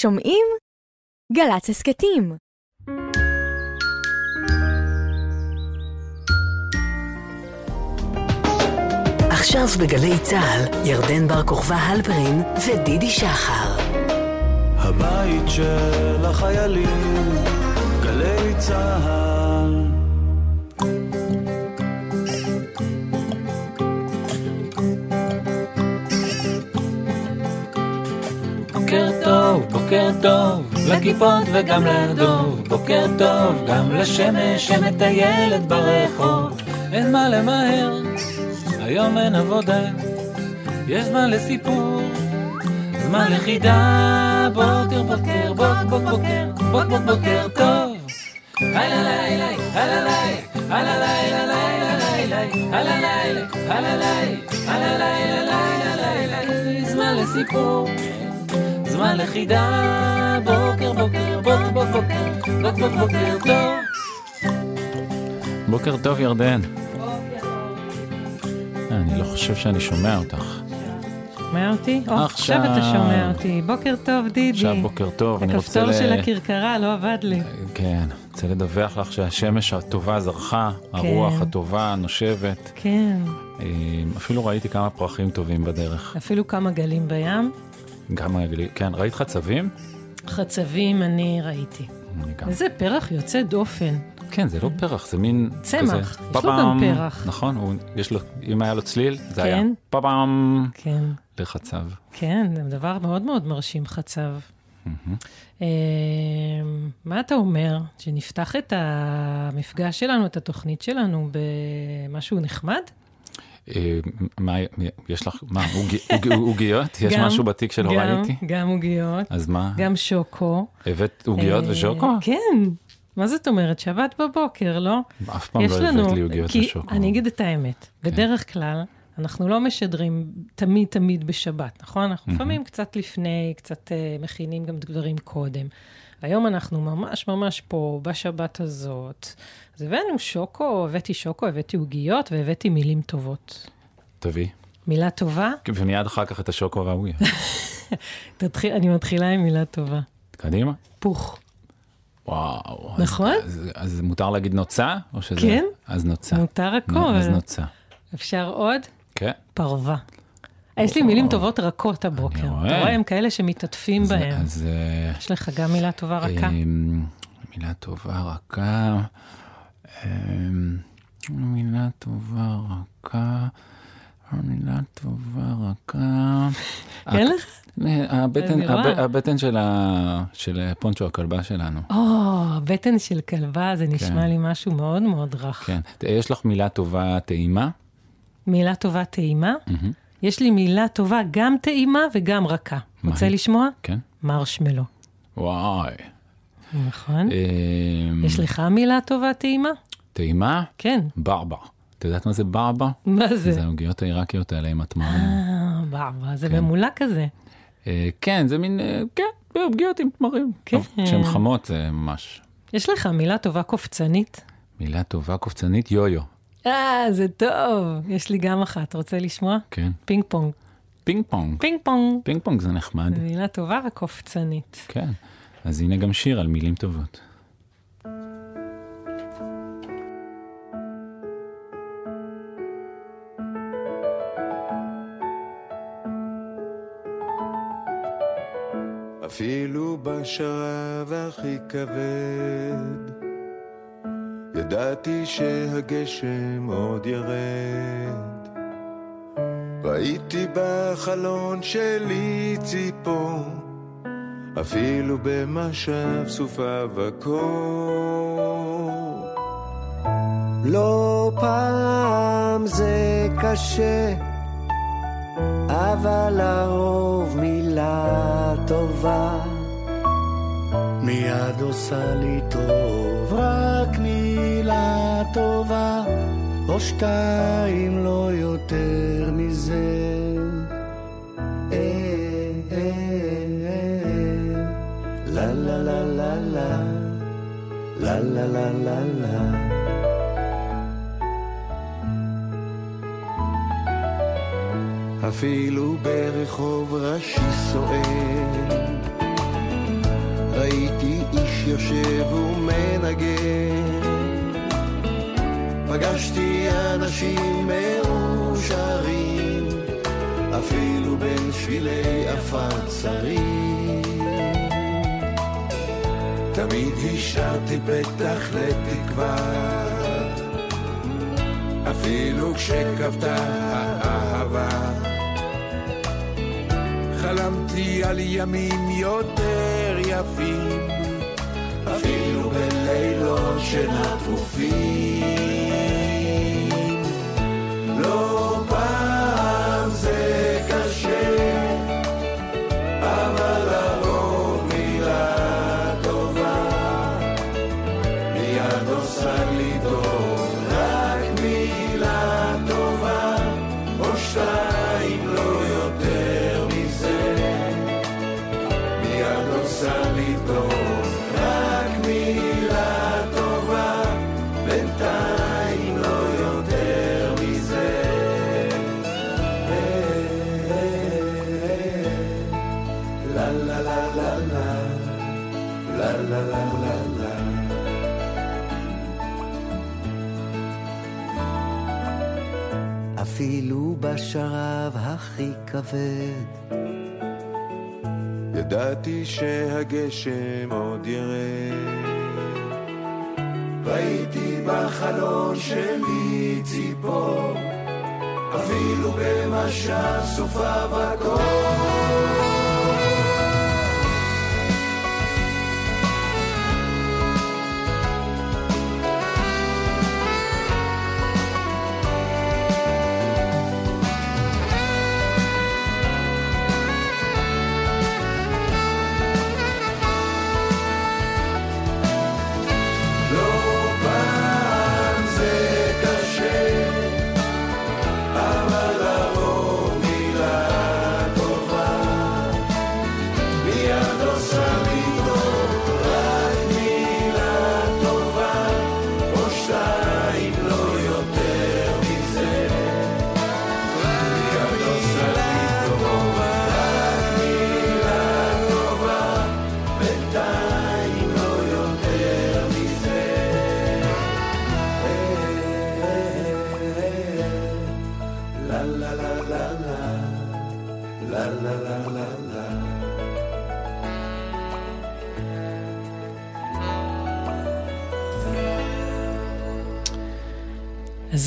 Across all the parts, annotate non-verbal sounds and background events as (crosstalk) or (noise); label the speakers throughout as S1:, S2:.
S1: שומעים? גל"צ הסכתים.
S2: עכשיו בגלי צה"ל, ירדן בר כוכבא הלפרין ודידי שחר.
S3: הבית של החיילים, גלי צה"ל. בוקר טוב, בוקר טוב, לכיפות וגם לדוב. בוקר טוב, גם לשמש שמטיילת ברחוב. אין מה למהר, היום אין עבודה. יש זמן לסיפור, זמן לחידה. בוקר, בוקר, בוק, בוק, בוקר, בוק, בוק, בוקר טוב. הלא לילה, הלא לילה, הלא לילה, לילה, לילה, הלא לילה, הלא לילה, הלא לילה, לילה, לילה, זמן לסיפור. זמן לחידה, בוקר בוקר, בוק בוק בוקר, בוק בוק בוקר טוב.
S4: בוקר טוב ירדן. אני לא חושב שאני שומע אותך.
S5: שומע אותי? או,
S4: עכשיו.
S5: עכשיו אתה שומע אותי. בוקר טוב, דידי.
S4: עכשיו בוקר טוב, אני רוצה
S5: הכפתור. של הכרכרה לא עבד לי.
S4: כן, רוצה לדווח לך שהשמש הטובה זרחה, הרוח הטובה נושבת.
S5: כן,
S4: אה, אפילו ראיתי כמה פרחים טובים בדרך.
S5: אפילו כמה גלים בים.
S4: גם רגלי, כן, ראית חצבים?
S5: חצבים אני ראיתי.
S4: אני גם.
S5: איזה פרח יוצא דופן.
S4: כן, זה לא פרח, זה מין...
S5: צמח,
S4: כזה,
S5: יש לו. גם פרח.
S4: נכון, הוא, יש לו, אם היה לו צליל, זה היה
S5: כן.
S4: פאפאם
S5: כן,
S4: לחצב.
S5: כן, זה דבר מאוד מאוד מרשים חצב. אה, מה אתה אומר? שנפתח את המפגש שלנו, את התוכנית שלנו, במשהו נחמד?
S4: אה, מה, יש לך, מה, עוגי- עוגי- עוגיות? יש משהו בתיק
S5: גם-
S4: ראיתי?
S5: גם עוגיות,
S4: אז מה?
S5: גם שוקו.
S4: הבאת עוגיות
S5: אה,
S4: ושוקו?
S5: כן. מה זאת אומרת? שבת בבוקר, לא?
S4: אף פעם לא הבאת לי עוגיות ושוקו. כן.
S5: אני אגיד את האמת, בדרך כלל, אנחנו לא משדרים תמיד תמיד בשבת, נכון? אנחנו לפעמים קצת לפני, קצת אה, מכינים גם דברים קודם. היום אנחנו ממש ממש פה, בשבת הזאת. אז הבאנו שוקו, הבאתי שוקו, הבאתי עוגיות והבאתי מילים טובות.
S4: תביא.
S5: מילה טובה?
S4: ומיד אחר כך את השוקו והעוגיות. (laughs)
S5: תתחיל, אני מתחילה עם מילה טובה.
S4: קדימה.
S5: פוך.
S4: וואו. אז-
S5: נכון?
S4: אז- אז מותר להגיד נוצה? או שזה...
S5: כן.
S4: אז נוצה.
S5: מותר הכל.
S4: אז נוצה.
S5: אפשר עוד?
S4: כן.
S5: פרווה. יש לי מילים טובות רכות הבוקר.
S4: אני
S5: אתה
S4: רואה.
S5: רואה, הם כאלה שמתעטפים
S4: אז-
S5: בהם.
S4: אז... אה,
S5: יש לך גם מילה טובה רכה?
S4: אמ, מילה טובה רכה. אמ, מילה טובה רכה. מילה טובה רכה.
S5: אין לך?
S4: הבטן, הבטן של ה- של פונצ'ו הכלבה שלנו.
S5: או, בטן של כלבה, זה נשמע לי משהו מאוד מאוד רך.
S4: כן. יש לך מילה טובה טעימה?
S5: מילה טובה טעימה? יש לי מילה טובה גם טעימה וגם רכה.
S4: מה
S5: רוצה
S4: היא?
S5: לשמוע?
S4: כן.
S5: מרשמלו.
S4: וואי.
S5: נכון.
S4: אמ,
S5: יש לך מילה טובה טעימה?
S4: טעימה?
S5: כן.
S4: ברבר. את יודעת מה זה ברבר?
S5: מה
S4: זה
S5: זה?
S4: העוגיות העיראקיות האלה עם התמרים.
S5: אה, ברבה, זה
S4: כן.
S5: ממולא כזה.
S4: אה, כן, זה מין, אה, כן, עוגיות עם תמרים.
S5: כן.
S4: כשהן חמות זה ממש.
S5: יש לך מילה טובה קופצנית?
S4: מילה טובה קופצנית, יו-יו.
S5: אה, זה טוב. יש לי גם אחת, רוצה לשמוע?
S4: כן.
S5: פינג פונג.
S4: פינג פונג.
S5: פינג פונג.
S4: פינג פונג זה נחמד.
S5: מילה טובה וקופצנית.
S4: כן. אז הנה גם שיר על מילים טובות.
S3: אפילו בשרב הכי כבד, ידעתי שהגשם עוד ירד. ראיתי בחלון שלי ציפור, אפילו במשב סופה וקור. לא פעם זה קשה, אבל לרוב מילה טובה. מיד עושה לי טוב, רק מילה טובה, או שתיים, לא יותר מזה. אה, אה, אה, לה. לה לה לה לה, לה אפילו ברחוב ראשי סוער,
S6: יושב ומנגן. פגשתי אנשים מאושרים, אפילו בין שבילי עפר. תמיד השארתי פתח לתקווה, אפילו כשכבתה האהבה. חלמתי על ימים יותר יפים, אפילו בלילות שנטופים. לא כבד. ידעתי שהגשם עוד ירד. ראיתי בחלון שלי ציפור אפילו במשל סופה וקור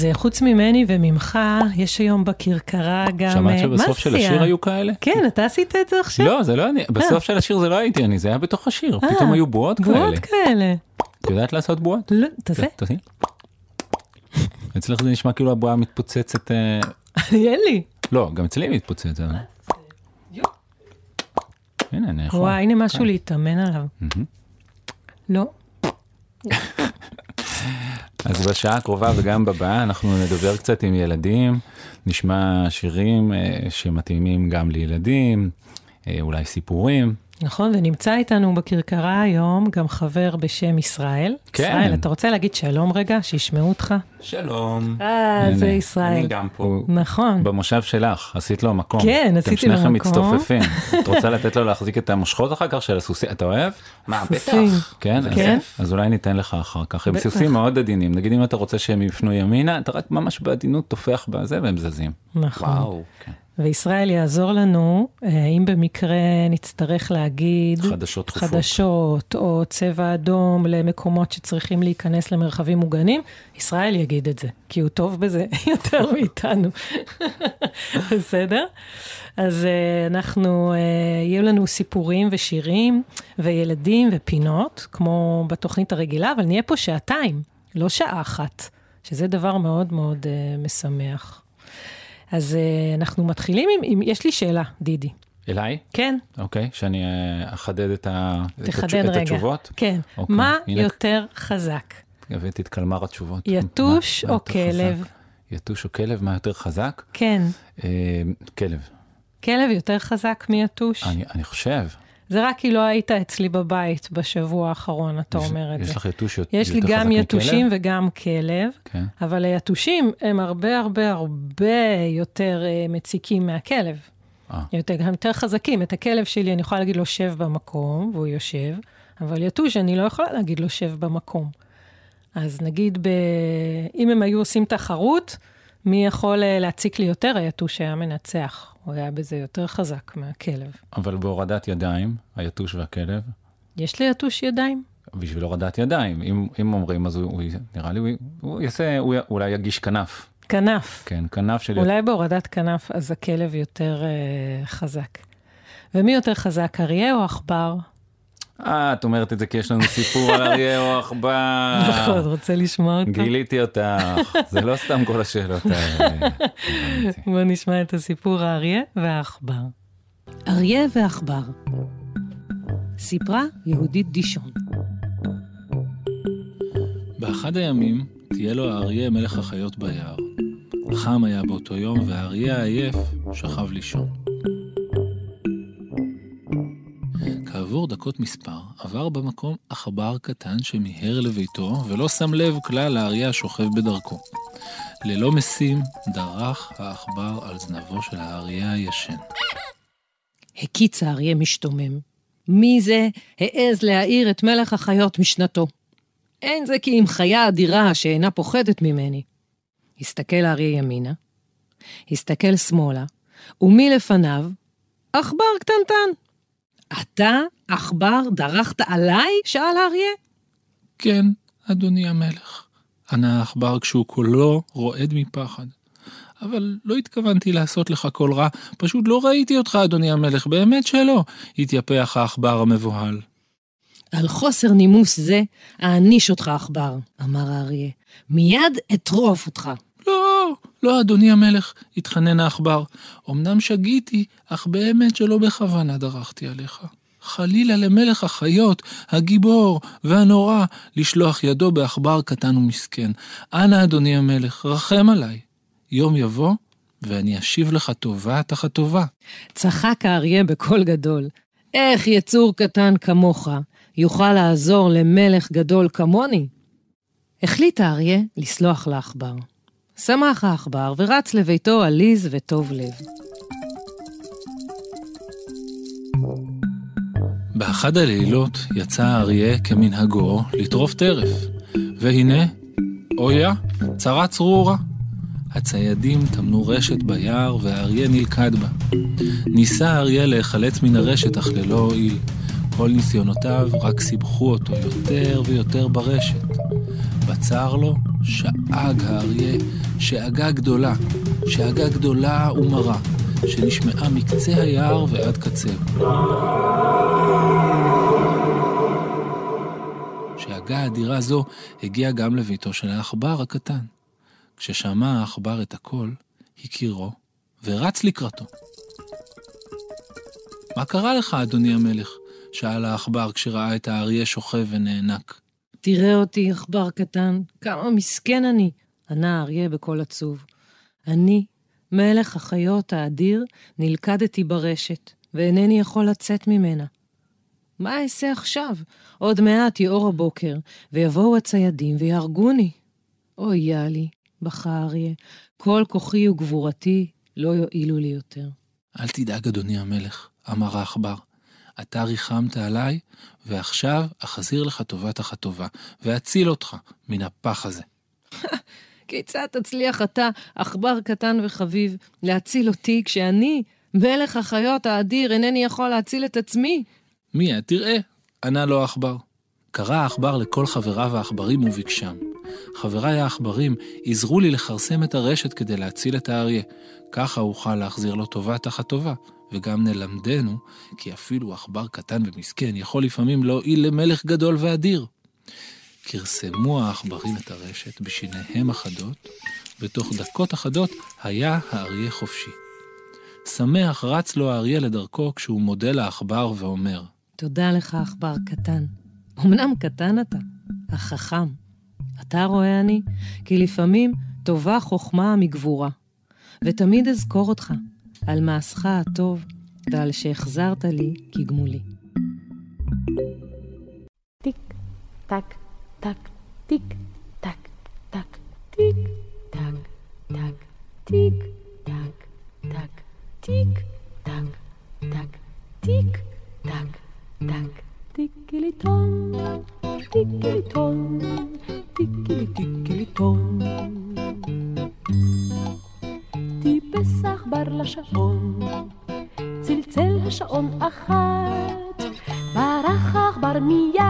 S5: אז אה, חוץ ממני וממך, יש היום בכרכרה גם...
S4: שמעת
S5: אה,
S4: שבסוף של. השיר היו כאלה?
S5: כן, אתה עשית את זה עכשיו?
S4: לא, זה לא אני, בסוף של השיר זה לא הייתי אני, זה היה בתוך השיר,
S5: אה,
S4: פתאום היו בועות כאלה.
S5: בועות כאלה.
S4: את יודעת לעשות בועות?
S5: לא, תעשה.
S4: תעשי. אצלך זה נשמע כאילו הבועה מתפוצצת, אה, (laughs)
S5: אין לי.
S4: לא, גם אצלי היא מתפוצצת. הנה, אני יכול.
S5: וואי, הנה משהו להתאמן עליו. לא. (laughs)
S4: אז בשעה הקרובה וגם בבאה אנחנו נדבר קצת עם ילדים, נשמע שירים אה, שמתאימים גם לילדים, אה, אולי סיפורים.
S5: נכון, ונמצא איתנו בכרכרה היום גם חבר בשם ישראל.
S4: כן.
S5: ישראל, אתה רוצה להגיד שלום רגע, שישמעו אותך?
S7: שלום.
S5: אה,
S4: הנה,
S5: זה
S7: אני
S5: ישראל.
S7: גם פה.
S5: נכון.
S4: במושב שלך, עשית לו מקום.
S5: כן, עשיתי לו
S4: אתם שניכם
S5: מקום.
S4: מצטופפים. (laughs) את רוצה לתת לו להחזיק את המושכות אחר כך של הסוסים? אתה אוהב?
S7: מה. בטח.
S4: כן?
S7: זה
S4: אז- אולי ניתן לך אחר כך. הם. סוסים מאוד עדינים. נגיד אם אתה רוצה שהם יפנו ימינה, אתה רק ממש בעדינות טופח בזה והם זזים.
S5: נכון.
S7: וואו.
S5: וישראל יעזור לנו, אה, אם במקרה נצטרך להגיד...
S4: חדשות דחופות.
S5: חדשות, או צבע אדום למקומות שצריכים להיכנס למרחבים מוגנים, ישראל יגיד את זה, כי הוא טוב בזה (laughs) יותר (laughs) מאיתנו. בסדר? אז uh, אנחנו, uh, יהיו לנו סיפורים ושירים וילדים ופינות, כמו בתוכנית הרגילה, אבל נהיה פה שעתיים, לא שעה אחת, שזה דבר מאוד מאוד משמח. אז uh, אנחנו מתחילים עם, עם, יש לי שאלה, דידי.
S4: אליי?
S5: כן,
S4: אוקיי, שאני אה, אחדד את ה- את
S5: תחדד
S4: התשו- את
S5: רגע.
S4: התשובות.
S5: כן.
S4: אוקיי,
S5: מה
S4: הנה-
S5: יותר חזק?
S4: הבאתי את קלמר התשובות.
S5: יתוש
S4: מה- מה
S5: או
S4: יותר
S5: כלב?
S4: חזק? יתוש או כלב, מה יותר חזק?
S5: כן.
S4: אה, כלב.
S5: כלב יותר חזק מיתוש?
S4: אני, אני חושב.
S5: זה רק כי לא היית אצלי בבית בשבוע האחרון, אתה
S4: יש-
S5: אומר את
S4: יש
S5: זה.
S4: לך יתוש יותר
S5: יש לי
S4: חזק
S5: גם
S4: מכלב?
S5: יתושים וגם כלב,
S4: כן.
S5: אבל היתושים הם הרבה הרבה הרבה יותר אה, מציקים מהכלב.
S4: אה.
S5: יותר, גם יותר חזקים. את הכלב שלי, אני יכולה להגיד לו, שב במקום, והוא יושב.
S8: אבל יתוש, אני לא יכולה להגיד לו שב במקום. אז נגיד, ב... אם הם היו עושים תחרות, מי יכול אה, להציק לי יותר? היתוש היה מנצח. הוא היה בזה יותר חזק מהכלב.
S9: אבל בהורדת ידיים, היתוש והכלב,
S8: יש ליתוש ידיים?
S9: בשביל הורדת ידיים. אם, אם אומרים, אז הוא, הוא נראה לי, הוא, הוא יעשה, הוא אולי יגיש כנף.
S8: כנף.
S9: כן, כנף של...
S8: אולי בהורדת כנף, אז הכלב יותר אה, חזק. ומי יותר חזק, אריה או עכבר?
S9: אה, את אומרת את זה כי יש לנו סיפור על אריה או עכבר.
S8: נכון, רוצה לשמוע אותו?
S9: גיליתי אותך, זה לא סתם כל השאלות האלה.
S8: בוא נשמע את הסיפור האריה והעכבר.
S5: אריה ועכבר. סיפרה יהודית דישון.
S4: באחד הימים תהיה לו האריה מלך החיות ביער. חם היה באותו יום, והאריה העייף שכב לישון. כעבור דקות מספר, עבר במקום עכבר קטן שמיהר לביתו, ולא שם לב כלל לאריה השוכב בדרכו. ללא משים, דרך העכבר על זנבו של האריה הישן.
S5: הקיץ האריה משתומם. מי זה העז להעיר את מלך החיות משנתו? אין זה כי אם חיה אדירה שאינה פוחדת ממני. הסתכל האריה ימינה, הסתכל שמאלה, ומלפניו, עכבר קטנטן. אתה, עכבר, דרכת עליי? שאל האריה.
S4: כן, אדוני המלך. ענה העכבר כשהוא כולו רועד מפחד. אבל לא התכוונתי לעשות לך כל רע, פשוט לא ראיתי אותך, אדוני המלך, באמת שלא, התייפח העכבר המבוהל.
S5: על חוסר נימוס זה, אעניש אותך, עכבר, אמר האריה. מיד אטרוף אותך.
S4: לא, אדוני המלך, התחנן העכבר. אמנם שגיתי, אך באמת שלא בכוונה דרכתי עליך. חלילה למלך החיות, הגיבור והנורא, לשלוח ידו בעכבר קטן ומסכן. אנא, אדוני המלך, רחם עליי. יום יבוא, ואני אשיב לך טובה תחת טובה.
S5: צחק האריה בקול גדול. איך יצור קטן כמוך יוכל לעזור למלך גדול כמוני? החליט האריה לסלוח לעכבר. שמח העכבר ורץ לביתו עליז וטוב לב.
S4: באחד הלילות יצא האריה כמנהגו לטרוף טרף, והנה, אויה, צרה צרורה. הציידים טמנו רשת ביער והאריה נלכד בה. ניסה האריה להיחלץ מן הרשת, אך ללא הועיל. כל ניסיונותיו רק סיבכו אותו יותר ויותר ברשת. בצר לו, שאג האריה שאגה גדולה, שאגה גדולה ומרה, שנשמעה מקצה היער ועד קצהו. שאגה אדירה זו הגיעה גם לביתו של העכבר הקטן. כששמע העכבר את הכל, הכירו ורץ לקראתו. מה קרה לך, אדוני המלך? שאל העכבר כשראה את האריה שוכב ונאנק.
S5: תראה אותי, עכבר קטן, כמה מסכן אני, ענה האריה בקול עצוב. אני, מלך החיות האדיר, נלכדתי ברשת, ואינני יכול לצאת ממנה. מה אעשה עכשיו? עוד מעט יאור הבוקר, ויבואו הציידים ויהרגוני. אוי יאלי, בכה האריה, כל כוחי וגבורתי לא יועילו לי יותר.
S4: אל תדאג, אדוני המלך, אמר העכבר. אתה ריחמת עליי, ועכשיו אחזיר לך טובה תחת טובה, ואציל אותך מן הפח הזה. (laughs)
S5: כיצד תצליח אתה, עכבר קטן וחביב, להציל אותי כשאני, מלך החיות האדיר, אינני יכול להציל את עצמי?
S4: מי, תראה, ענה לו העכבר. קרא העכבר לכל חבריו העכברים וביקשם. חבריי העכברים עזרו לי לכרסם את הרשת כדי להציל את האריה. ככה אוכל להחזיר לו טובה תחת טובה, וגם נלמדנו כי אפילו עכבר קטן ומסכן יכול לפעמים להועיל למלך גדול ואדיר. כרסמו העכברים את הרשת בשיניהם החדות, ותוך דקות אחדות היה האריה חופשי. שמח רץ לו האריה לדרכו כשהוא מודה לעכבר ואומר,
S5: תודה לך, עכבר קטן. אמנם קטן אתה, אך חכם. אתה רואה אני, כי לפעמים טובה חוכמה מגבורה. ותמיד אזכור אותך, על מעשך הטוב ועל שהחזרת לי כגמולי.
S1: טיק, טק, טק, טיק, טק, טק, טיק, טק, טק, טיק, טק, טק, טיק, טק, טק, טיק, טק, טק, טיקליטון, טיקליטון, טיקלי. טיפס עכבר לשעון, צלצל השעון אחת, ברח עכבר מיד,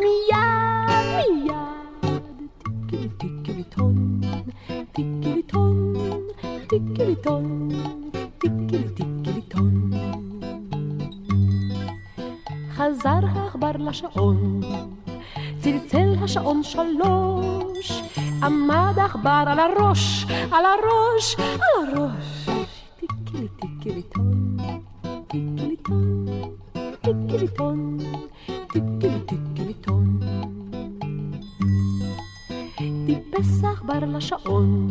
S1: מיד, מיד. טיקלי טיקליטון, טיקליטון, טיקליטון, טיקלי טיקליטון. חזר העכבר לשעון, צלצל השעון שלוש, עמד עכבר על הראש, על הראש, על הראש. טיקלי טיקלי טון, טיקלי טון, טיקלי טון, טיקלי טיקלי טון. טיפס עכבר לשעון,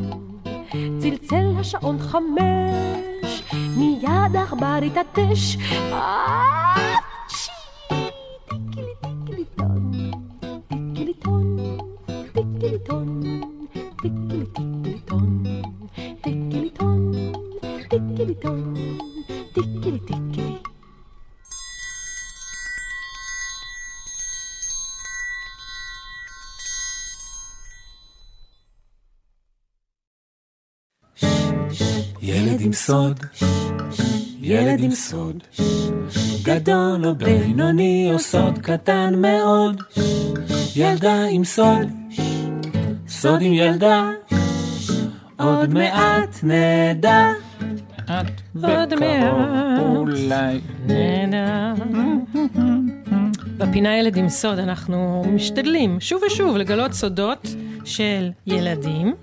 S1: צלצל השעון חמש, מיד עכבר התעטש, אצ'י,
S3: ילד עם סוד, ילד עם סוד, גדול או בינוני או סוד קטן מאוד, ילדה עם סוד, סוד עם ילדה, עוד מעט נדע.
S4: את בקרוב. אולי.
S5: נהדר. בפינה ילד עם סוד אנחנו משתדלים שוב ושוב לגלות סודות של ילדים.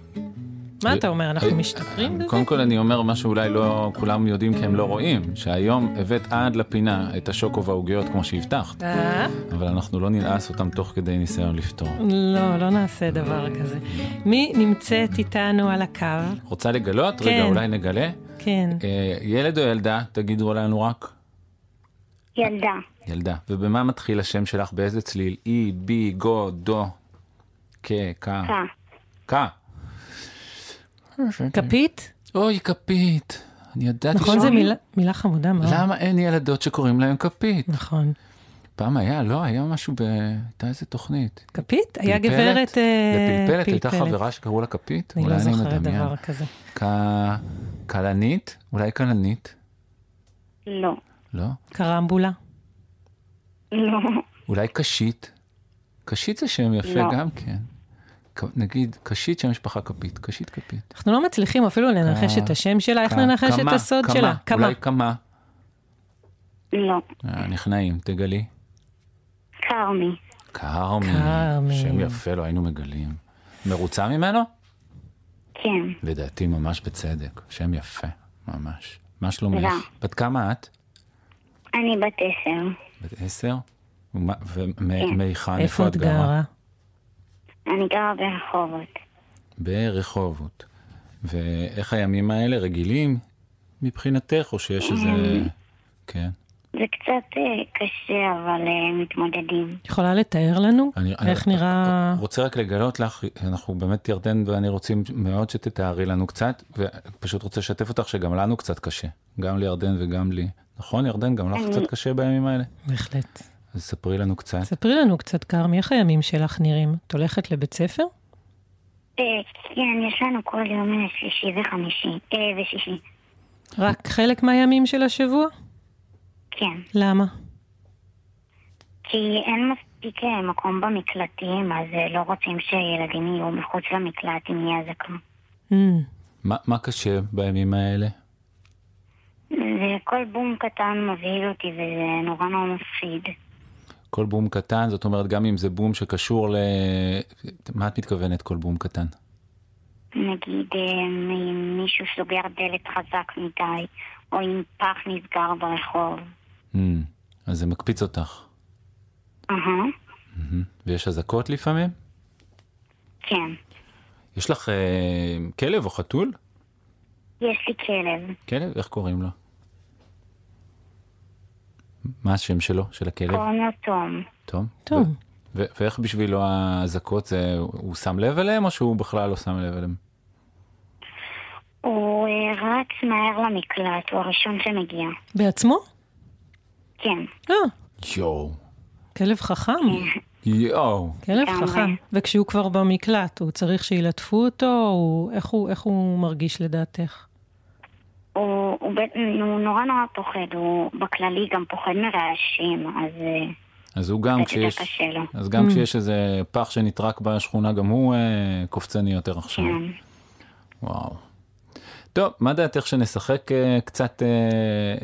S5: מה אתה אומר, אנחנו משתפרים בזה?
S4: קודם כל אני אומר מה שאולי לא כולם יודעים כי הם לא רואים, שהיום הבאת עד לפינה את השוקו והעוגיות כמו שהבטחת,
S5: אה?
S4: אבל אנחנו לא נלעס אותם תוך כדי ניסיון לפתור.
S5: לא, לא נעשה דבר כזה. מי נמצאת איתנו על הקו?
S4: רוצה לגלות?
S5: כן.
S4: רגע, אולי נגלה.
S5: כן.
S4: אה, ילד או ילדה? תגידו לנו רק.
S10: ילדה.
S4: ילדה. ובמה מתחיל השם שלך? באיזה צליל? אי, בי, גו, דו, כ, כ. כ.
S5: כפית?
S4: אוי, כפית. אני ידעתי
S5: נכון,
S4: ש-
S5: זו מילה- מילה חמודה מאוד.
S4: למה אין ילדות שקוראים להם כפית?
S5: נכון.
S4: פעם היה, לא, היה משהו ב... הייתה איזה תוכנית.
S5: כפית? היה? גברת אה,
S4: לפלפלת הייתה
S5: פלפלת.
S4: חברה שקראו לה כפית?
S5: אני
S4: אולי
S5: לא זוכרת
S4: מדמיין.
S5: דבר כזה.
S4: כלנית? אולי כלנית?
S10: לא.
S4: לא?
S5: קרמבולה?
S10: לא.
S4: אולי קשית? קשית זה שם יפה
S10: לא.
S4: גם כן. נגיד, קשית שם משפחה כפית, קשית כפית.
S5: אנחנו לא מצליחים אפילו לנחש את השם שלה, איך ננחש את הסוד שלה? כמה?
S4: אולי כמה.
S10: לא.
S4: אה, נכנעים, תגלי.
S10: כרמי.
S4: כרמי.
S5: כרמי.
S4: שם יפה, לא היינו מגלים. מרוצה ממנו?
S10: כן.
S4: לדעתי ממש בצדק. שם יפה, ממש. מה שלומך?
S10: תודה.
S4: בת כמה את?
S10: אני בת עשר.
S4: בת עשר? ומה-
S10: כן.
S4: ומהיכן?
S5: איפה את גרה?
S10: אני גרה ברחובות.
S4: ברחובות. ואיך הימים האלה? רגילים מבחינתך, או שיש איזה... כן.
S10: זה קצת אה, קשה, אבל אה, מתמודדים.
S5: יכולה לתאר לנו?
S4: אני,
S5: איך
S4: אני
S5: נראה...
S4: רוצה רק לגלות לך, אנחנו באמת, ירדן ואני רוצים מאוד שתתארי לנו קצת, ופשוט רוצה לשתף אותך שגם לנו קצת קשה. גם לירדן וגם לי. נכון, ירדן? גם לך
S10: אני-
S4: קצת קשה בימים האלה?
S5: בהחלט.
S4: אז ספרי לנו קצת.
S5: ספרי לנו קצת, כרמי, איך הימים שלך נראים? את הולכת לבית ספר?
S10: אה, כן, יש לנו כל יום שלישי וחמישי. אה, ושישי.
S5: רק חלק מהימים של השבוע?
S10: כן.
S5: למה?
S10: כי אין מספיק אה, מקום במקלטים, אז לא רוצים שילדים יהיו מחוץ למקלט אם יהיה אזעקה.
S5: Mm,
S4: מה, מה קשה בימים האלה?
S10: וכל בום קטן מבהיל אותי וזה נורא נורא מפחיד.
S4: כל בום קטן, זאת אומרת, גם אם זה בום שקשור ל... מה את מתכוונת כל בום קטן?
S10: נגיד אה, אם מישהו סוגר דלת חזק מדי, או אם פח נסגר ברחוב.
S4: Mm, אז זה מקפיץ אותך.
S10: אהה,
S4: מהמם. ויש אזעקות לפעמים?
S10: כן.
S4: יש לך אה, כלב או חתול?
S10: יש לי כלב,
S4: כלב? איך קוראים לו? מה השם שלו, של הכלב?
S10: קוראים לו תום.
S4: תום?
S5: טוב.
S4: ו- ואיך בשבילו האזעקות זה, הוא שם לב אליהם או שהוא בכלל לא שם לב אליהם?
S10: הוא אה, רץ מהר למקלט, הוא הראשון שמגיע.
S5: בעצמו?
S10: כן.
S5: אה,
S4: יואו.
S5: כלב חכם,
S4: יואו.
S5: כלב. חכם. וכשהוא כבר במקלט, הוא צריך שילטפו אותו, הוא, איך, הוא, איך הוא מרגיש לדעתך?
S10: הוא, הוא, בט- הוא נורא נורא פוחד, הוא בכללי גם פוחד מרעשים, אז אה,
S4: אז הוא גם כשיש. אז גם כשיש איזה פח שנטרק בשכונה, גם הוא אה, קופצני יותר עכשיו.
S10: כן.
S4: וואו. טוב, מה דעתך שנשחק אה, קצת אה,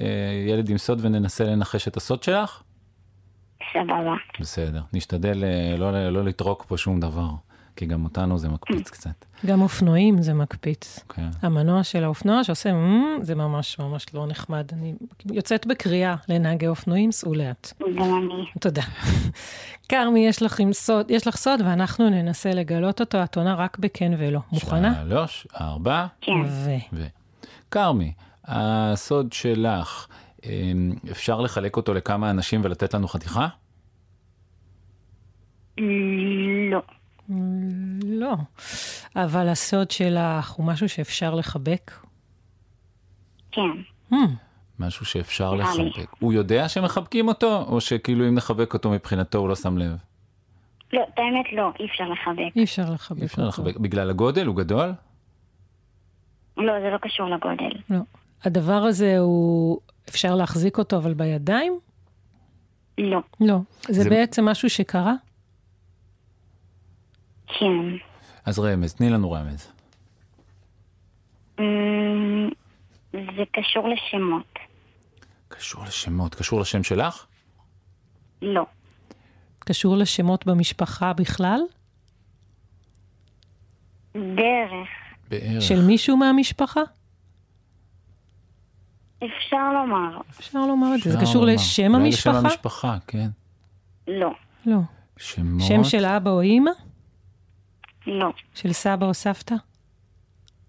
S4: אה, ילד עם סוד וננסה לנחש את הסוד שלך?
S10: סבבה.
S4: בסדר, נשתדל אה, לא, לא לטרוק פה שום דבר, כי גם אותנו זה מקפיץ קצת.
S5: גם אופנועים זה מקפיץ.
S4: כן.
S5: המנוע של האופנוע שעושה "מ", זה ממש ממש לא נחמד. אני יוצאת בקריאה לנהגי אופנועים, סעו לאט. תודה. כרמי, יש לך עם סוד, יש לך סוד, ואנחנו ננסה לגלות אותו. את עונה רק בכן ולא. מוכנה?
S4: שלוש, ארבע,
S10: כן.
S5: ו...
S4: ו... כרמי, הסוד שלך, אה, אפשר לחלק אותו לכמה אנשים ולתת לנו חתיכה?
S10: לא.
S5: לא. אבל הסוד שלך הוא משהו שאפשר לחבק?
S10: כן.
S5: Hmm,
S4: משהו שאפשר. לחבק. הוא יודע שמחבקים אותו, או שכאילו אם נחבק אותו מבחינתו הוא לא שם לב?
S10: לא, את האמת לא, אי אפשר לחבק.
S5: אי אפשר לחבק
S4: אי אפשר
S5: אותו.
S4: לחבק. בגלל הגודל? הוא גדול?
S10: לא, זה לא קשור לגודל.
S5: לא. הדבר הזה הוא, אפשר להחזיק אותו, אבל בידיים?
S10: לא.
S5: לא. זה,
S4: זה-
S5: בעצם משהו שקרה?
S10: כן.
S4: אז רמז, תני לנו רמז.
S10: אמ, זה קשור לשמות.
S4: קשור לשמות, קשור לשם שלך?
S10: לא.
S5: קשור לשמות במשפחה בכלל?
S10: דרך.
S4: בערך.
S5: של מישהו מהמשפחה?
S10: אפשר לומר.
S5: אפשר לומר את זה. זה קשור
S4: לומר.
S5: לשם
S4: אולי לשם
S5: המשפחה?
S4: המשפחה, כן.
S10: לא.
S5: לא.
S4: שמות.
S5: שם של אבא או אימא?
S10: לא.
S5: של סבא או סבתא?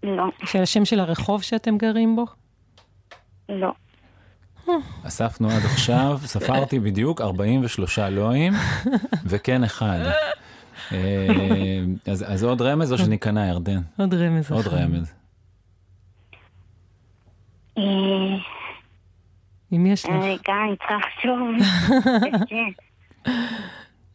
S10: לא.
S5: של השם של הרחוב שאתם גרים בו?
S10: לא.
S4: אספנו עד עכשיו, ספרתי בדיוק 43 לואים, וכן אחד. אה, אז, אז עוד רמז או שניכנע, ירדן?
S5: עוד רמז
S4: עוד. רמז.
S10: אה,
S5: אם יש לך.
S10: רגע, אני צריכה לחשוב.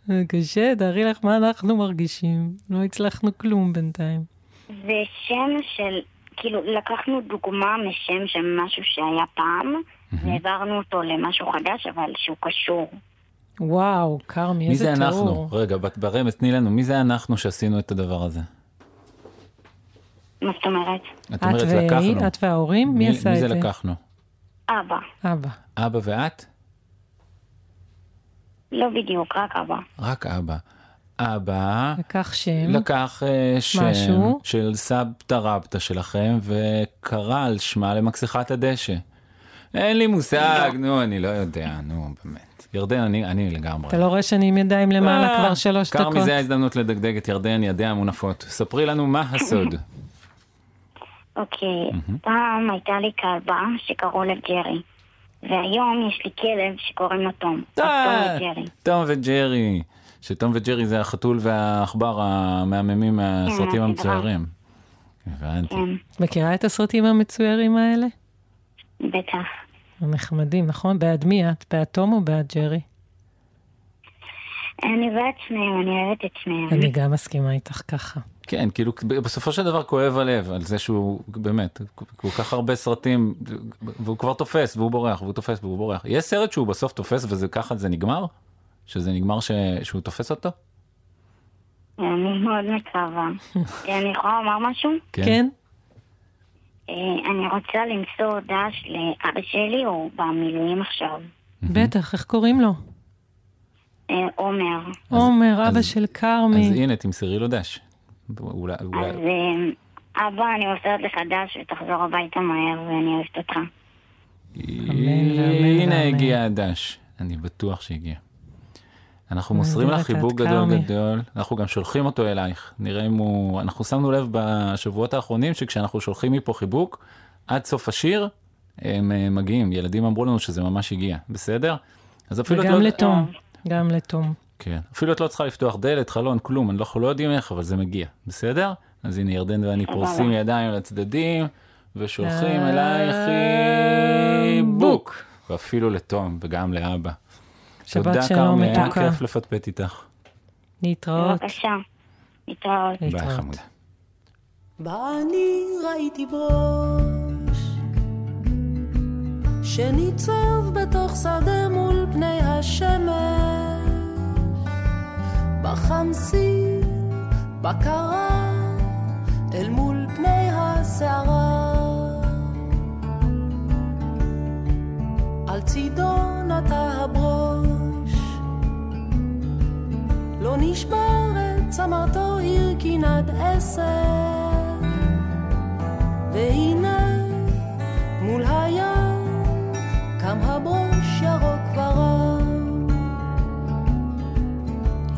S5: זה קשה, תארי לך מה אנחנו מרגישים. לא הצלחנו כלום בינתיים.
S10: זה שם של, כאילו, לקחנו דוגמה משם של משהו שהיה פעם, והעברנו אותו למשהו חדש, אבל שהוא קשור.
S5: וואו, כרמי,
S4: מי
S5: איזה
S4: זה
S5: תיאור.
S4: אנחנו? רגע, ברמז, תני לנו, מי זה אנחנו שעשינו את הדבר הזה?
S10: מה זאת אומרת?
S4: את אומרת, לקחנו.
S5: את וההורים? מי עשה
S4: מי
S5: את
S4: זה
S5: זה?
S4: לקחנו?
S10: אבא.
S5: אבא.
S4: אבא ואת?
S10: לא בדיוק, רק אבא.
S4: רק אבא. אבא
S5: לקח שם.
S4: לקח אה, שם
S5: משהו.
S4: של סבתא רבתא שלכם וקרא על שמה למכסחת הדשא. אין לי מושג, נו, אני לא יודע, נו, באמת. ירדן, אני, אני לגמרי.
S5: אתה לא רואה שאני עם ידיים למעלה
S4: אה,
S5: כבר שלוש דקות?
S4: זה ההזדמנות לדגדג את ירדן, ידיה המונפות. ספרי לנו מה הסוד.
S10: אוקיי, פעם הייתה לי כלבה שקראו לה ג'רי, והיום יש לי כלב שקוראים לו תום.
S4: אה,
S10: תום וג'רי.
S4: תום וג'רי. שתום וג'רי זה החתול והעכבר המהממים מהסרטים. המצוירים. הבנתי.
S10: כן,
S5: מכירה את הסרטים המצוירים האלה?
S10: בטח.
S5: נחמדים, נכון? בעד מי את? בעד תום או בעד ג'רי?
S10: אני בעד שניהם, אני אוהבת את שניהם.
S5: אני גם מסכימה איתך ככה.
S4: כן, כאילו בסופו של דבר כואב הלב על זה שהוא באמת, כל כך הרבה סרטים, והוא כבר תופס והוא בורח והוא תופס והוא בורח. יש סרט שהוא בסוף תופס וזה ככה זה נגמר? שזה נגמר ש... שהוא תופס אותו?
S10: אני מאוד מקווה. (laughs) אני יכולה לומר משהו?
S5: כן?
S10: אה, אני רוצה למסור דש לאבא שלי, הוא במילואים עכשיו.
S5: בטח, איך קוראים לו?
S10: אה, עומר.
S5: עומר, אבא
S4: אז-
S5: של
S4: אז
S5: כרמי.
S4: הנה, תמסרי לו דש. אולי, אולי...
S10: אז אה, אבא, אני מוסרת לך דש ותחזור הביתה מהר ואני אוהבת אותך.
S4: הנה. הגיע הדש, אני בטוח שהגיע. אנחנו
S5: אני
S4: מוסרים לך חיבוק גדול. גדול, אנחנו גם שולחים אותו אלייך, נראה אם הוא, אנחנו שמנו לב בשבועות האחרונים שכשאנחנו שולחים מפה חיבוק, עד סוף השיר הם אה, מגיעים, ילדים אמרו לנו שזה ממש הגיע, בסדר? אז אפילו
S5: וגם
S4: לא...
S5: לתום. גם לתום.
S4: כן, אפילו את לא צריכה לפתוח דלת, חלון, כלום, אנחנו לא יודעים איך, אבל זה מגיע, בסדר? אז הנה ירדן ואני פורסים ידיים לצדדים, ושולחים אלייך חיבוק. ואפילו לתום וגם לאבא.
S5: שבת שלום
S4: כרמל, היה
S5: מתוקה.
S4: כיף לפטפט איתך.
S5: להתראות.
S10: בבקשה. להתראות.
S4: ביי. חמודה.
S11: ואני ראיתי ברוש שניצב בתוך שדה מול פני השמש בחמסין, בקרה, אל מול פני הסערה. על צידו נטע הברוש לא נשבר את צמרתו הרכין עשר. והנה מול הים קם הברוש ירוק ורם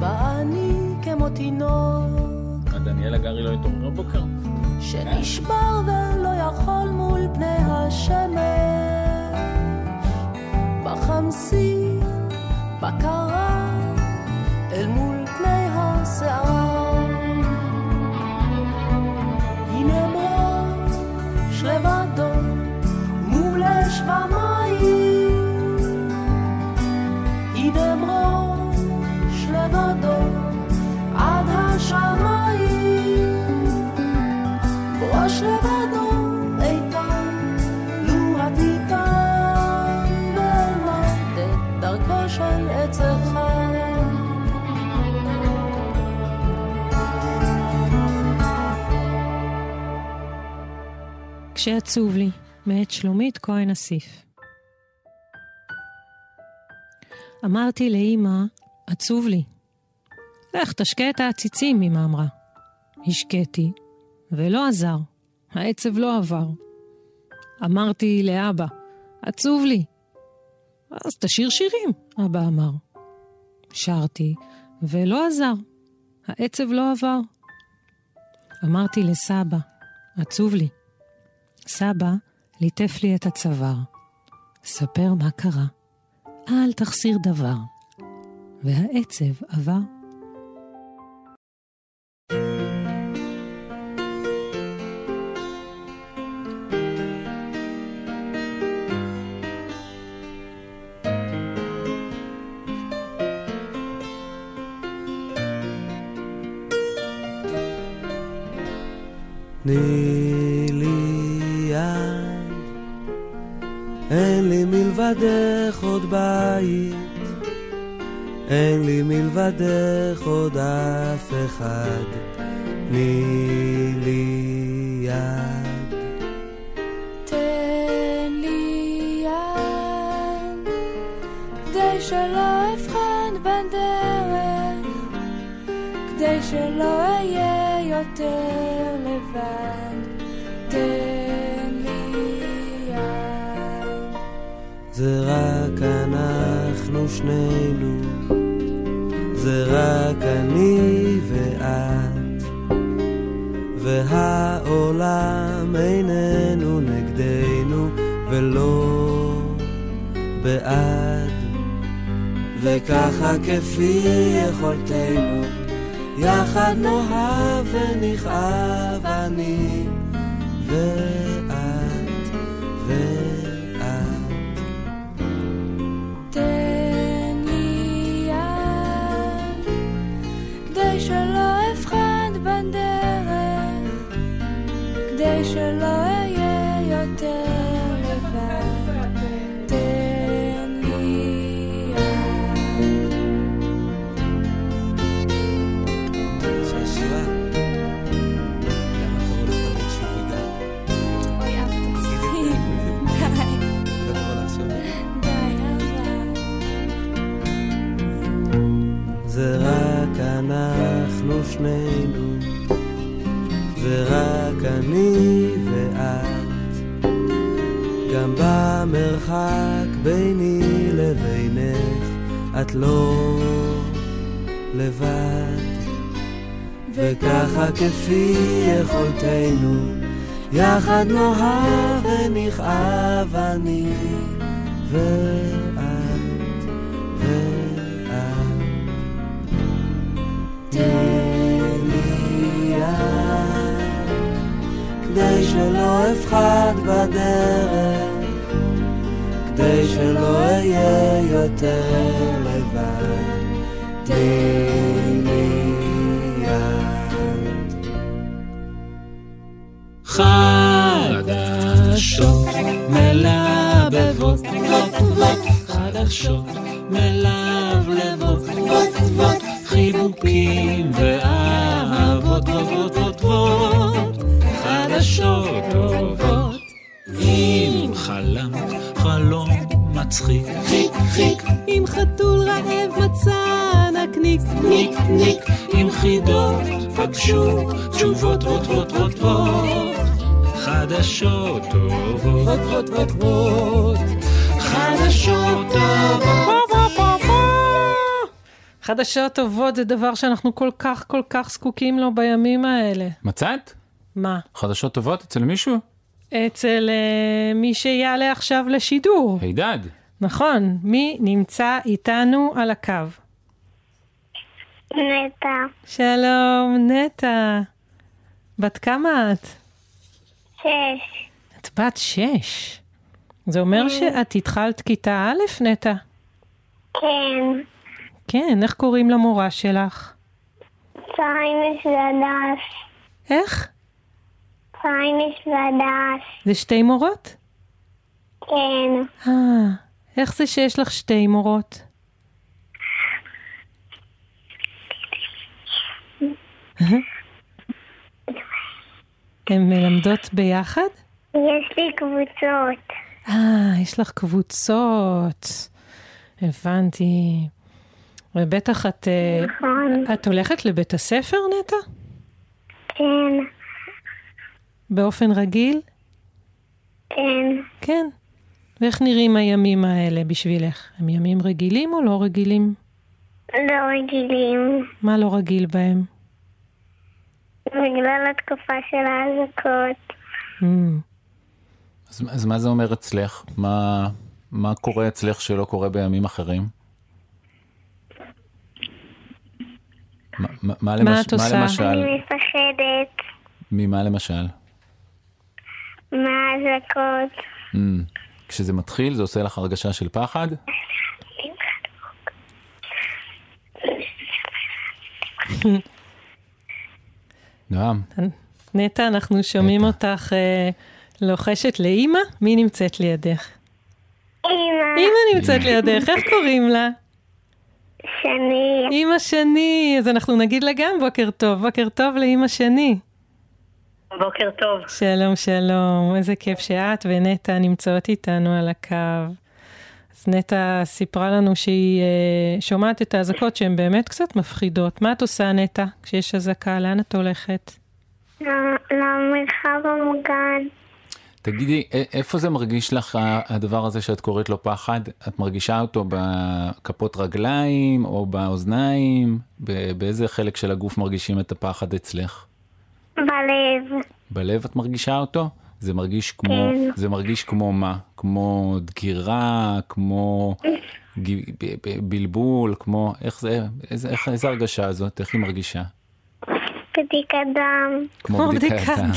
S11: ואני כמו תינוק
S4: דניאל הגרי לא התעורר בבוקר?
S11: שנשבר ולא יכול מול פני השמש בחמסין, בקרה,
S7: כשעצוב לי, מאת שלומית כהן אסיף. אמרתי לאמא, עצוב לי. לך, תשקה את העציצים, אמא אמרה. השקיתי, ולא עזר. העצב לא עבר. אמרתי לאבא, עצוב לי. אז תשיר שירים, אבא אמר. שרתי, ולא עזר. העצב לא עבר. אמרתי לסבא, עצוב לי. סבא ליטף לי את הצוואר. ספר מה קרה, אל תחסיר דבר. והעצב עבר.
S12: תני מלבדך עוד בית, אין לי מלבדך עוד אף אחד, תני לי יד.
S13: תן לי יד, כדי שלא אבחן בין דרך, כדי שלא אהיה יותר לבד.
S12: זה רק אנחנו שנינו, זה רק אני ואת, והעולם איננו נגדנו ולא בעד, וככה כפי יכולתנו, יחד נאהב ונכאב אני ואת
S13: כדי שלא
S12: את לא לבד. וככה כפי יכולתנו, יחד נאהב ונכאב אני ואת ואת. תן לי יד, כדי שלא אפחד בדרך, כדי שלא אהיה יותר.
S3: חלום מצחיק, חיק חיק,
S5: אם חתול רעב מצא נקניק,
S3: ניק ניק, אם חידות פגשו תשובות רות רות רות רות, חדשות טובות רות רות רות, חדשות טובות.
S5: חדשות טובות זה דבר שאנחנו כל כך כל כך זקוקים לו בימים האלה.
S4: מצאת?
S5: מה?
S4: חדשות טובות אצל מישהו?
S5: אצל אה, מי שיעלה עכשיו לשידור.
S4: הידד.
S5: נכון, מי נמצא איתנו על הקו?
S14: נטע,
S5: שלום, נטע. בת כמה את?
S14: שש,
S5: את בת שש. זה אומר שאת התחלת כיתה א', נטע?
S14: כן,
S5: כן, איך קוראים למורה שלך?
S14: ציימש והדס,
S5: איך?
S14: ציימש והדס,
S5: זה שתי מורות?
S14: כן,
S5: אה, איך זה שיש לך שתי מורות? הן מלמדות ביחד?
S14: יש לי קבוצות,
S5: אה, יש לך קבוצות. הבנתי. ובטח את... אה,
S14: נכון,
S5: את הולכת לבית הספר, נטע?
S14: כן,
S5: באופן רגיל?
S14: כן,
S5: כן. ואיך נראים הימים האלה בשבילך? הם ימים רגילים או לא רגילים?
S14: לא רגילים,
S5: מה לא רגיל בהם?
S14: בגלל התקופה של האזעקות.
S5: Mm.
S4: אז, אז מה זה אומר אצלך? מה, מה קורה אצלך שלא קורה בימים אחרים? מה, מה, מה, למש,
S5: את עושה?
S4: מה למשל?
S14: אני מפחדת
S4: ממה למשל?
S14: מהאזעקות.
S4: Mm. כשזה מתחיל זה עושה לך הרגשה של פחד? נועם,
S5: נטע, אנחנו שומעים
S4: נטע.
S5: אותך אה, לוחשת לאימא? מי נמצאת לידך?
S14: אמא,
S5: אימא נמצאת לידך, איך קוראים לה?
S14: שני,
S5: אימא שני, אז אנחנו נגיד לה גם בוקר טוב, בוקר טוב לאימא שני.
S15: בוקר טוב.
S5: שלום, שלום, איזה כיף שאת ונטע נמצאות איתנו על הקו. אז נטע סיפרה לנו שהיא אה, שומעת את האזעקות שהן באמת קצת מפחידות. מה את עושה, נטע, כשיש אזעקה? לאן את הולכת?
S14: למרחב המוגן.
S4: תגידי, איפה זה מרגיש לך הדבר הזה שאת קוראת לו פחד? את מרגישה אותו בכפות רגליים או באוזניים? באיזה חלק של הגוף מרגישים את הפחד אצלך?
S14: בלב,
S4: בלב את מרגישה אותו? זה מרגיש כמו,
S14: כן.
S4: זה מרגיש כמו מה? כמו דקירה, כמו ג- ב- ב- בלבול, כמו, איך זה, איזה, איך, איזה הרגשה הזאת? איך היא מרגישה?
S14: בדיקת דם.
S4: כמו בדיקת דם.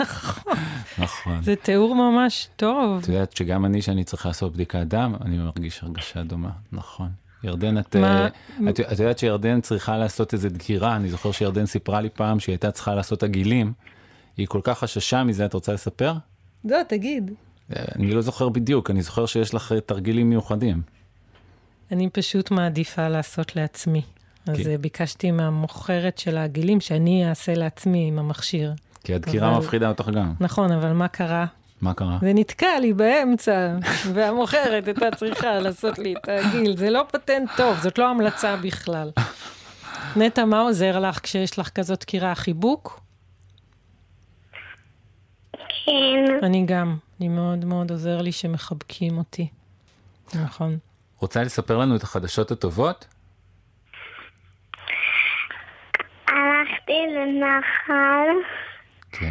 S5: נכון.
S4: נכון.
S5: זה תיאור ממש טוב.
S4: את יודעת שגם אני, שאני צריך לעשות בדיקת דם, אני מרגיש הרגשה דומה, נכון. ירדן, את,
S5: מה-
S4: אה, את, את יודעת שירדן צריכה לעשות איזה דקירה, אני זוכר שירדן סיפרה לי פעם שהיא הייתה צריכה לעשות עגילים, היא כל כך חששה מזה, את רוצה לספר?
S5: לא, תגיד.
S4: אה, אני לא זוכר בדיוק, אני זוכר שיש לך אה, תרגילים מיוחדים.
S5: אני פשוט מעדיפה לעשות לעצמי. אז
S4: כן.
S5: אה, ביקשתי מהמוכרת של העגילים שאני אעשה לעצמי עם המכשיר.
S4: כי הדקירה
S5: אבל-
S4: מפחידה אותך גם.
S5: נכון, אבל מה קרה?
S4: מה קרה?
S5: זה נתקע לי באמצע, (laughs) והמוכרת הייתה צריכה לעשות לי את העגיל. זה לא פטנט טוב, זאת לא המלצה בכלל. נטע, מה עוזר לך כשיש לך כזאת דקירה? חיבוק?
S14: כן,
S5: אני גם. אני מאוד מאוד עוזר לי שמחבקים אותי. נכון.
S4: רוצה לספר לנו את החדשות הטובות?
S14: הלכתי לנחל,
S4: כן.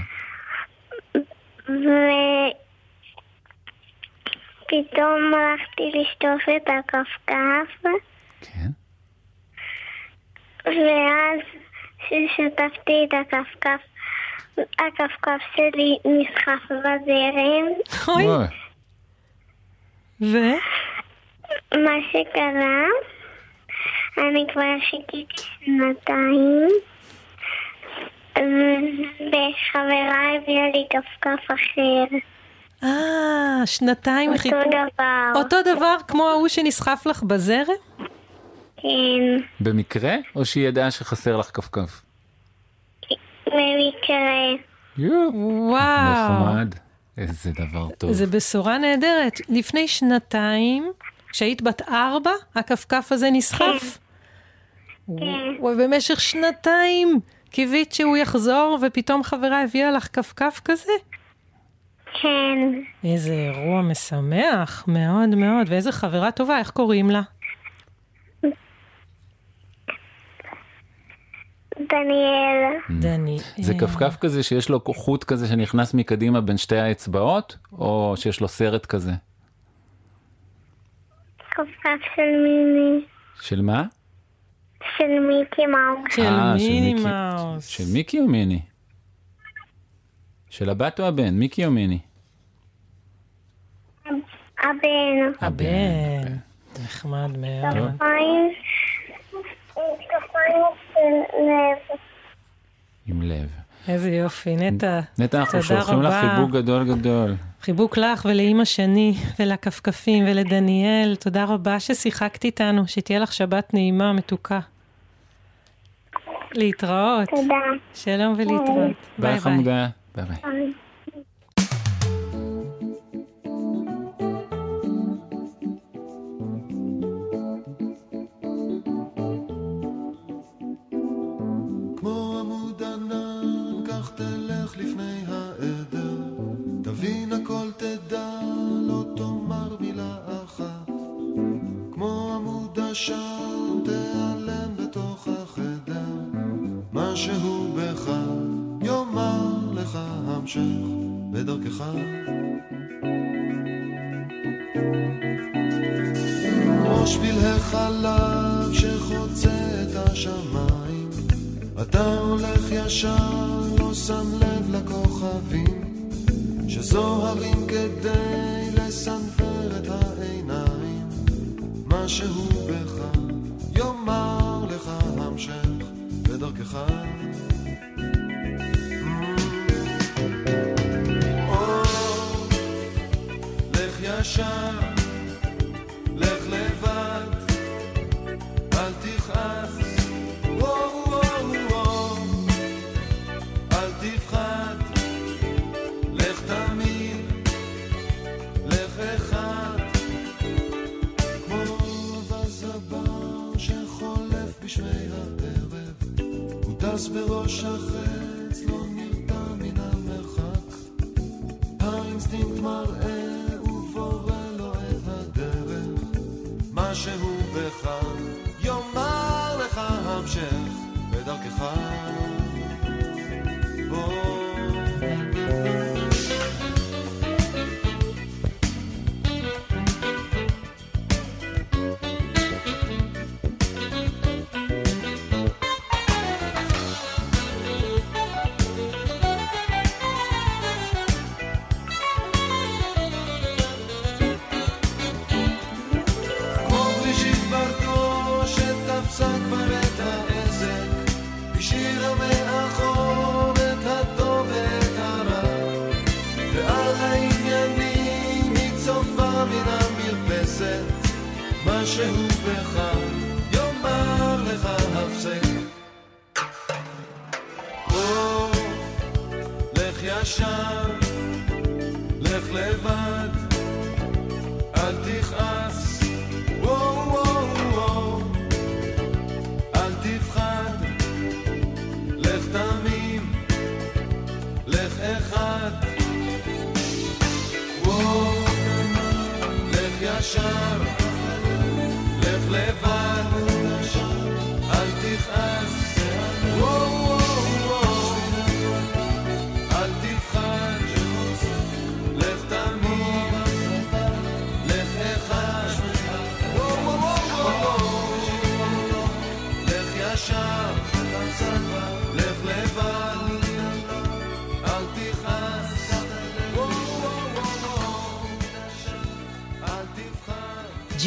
S14: ופתאום הלכתי לשטוף את הכפכף,
S4: כן.
S14: ואז כששטפתי את הכפכף, הכפכף שלי נסחף בזרם.
S5: אוי. ו?
S14: מה שקרה, אני כבר חיכיתי שנתיים, וחברה הביאה לי כפכף אחר.
S5: אה, שנתיים
S14: אותו
S5: חיכו.
S14: דבר.
S5: אותו דבר כמו ההוא שנסחף לך בזרם?
S14: כן,
S4: במקרה, או שהיא ידעה שחסר לך כפכף?
S14: במקרה.
S5: וואו.
S4: נחמד. איזה דבר טוב.
S5: זו בשורה נהדרת. לפני שנתיים, כשהיית בת ארבע, הכפכף הזה נסחף?
S14: כן.
S5: ובמשך שנתיים קיווית שהוא יחזור, ופתאום חברה הביאה לך כפכף כזה?
S14: כן,
S5: איזה אירוע משמח, מאוד מאוד. ואיזה חברה טובה, איך קוראים לה?
S14: דניאל.
S5: דני.
S4: זה
S5: אה,
S4: כפכף כזה שיש לו חוט כזה שנכנס מקדימה בין שתי האצבעות, או שיש לו סרט כזה?
S14: כפכף של מיני.
S4: של מה?
S14: של מיקי מאוס.
S5: של
S4: אה,
S5: מיני מאוס.
S4: של מיקי או מיני? של הבת או הבן? מיקי או מיני?
S14: הבן.
S5: הבן. נחמד מאוד.
S14: של לב.
S4: עם לב.
S5: איזה יופי, נטע.
S4: נטע, אנחנו שולחים לך. חיבוק גדול גדול.
S5: חיבוק לך ולאימא שני, ולכפכפים, ולדניאל. תודה רבה ששיחקת איתנו, שתהיה לך שבת נעימה, מתוקה. להתראות.
S14: תודה.
S5: שלום ולהתראות.
S4: ביי חמודה. ביי ביי.
S6: בדרכך. כמו שביל החלב שחוצה את השמיים אתה הולך ישר, לא שם לב לכוכבים שזוהרים כדי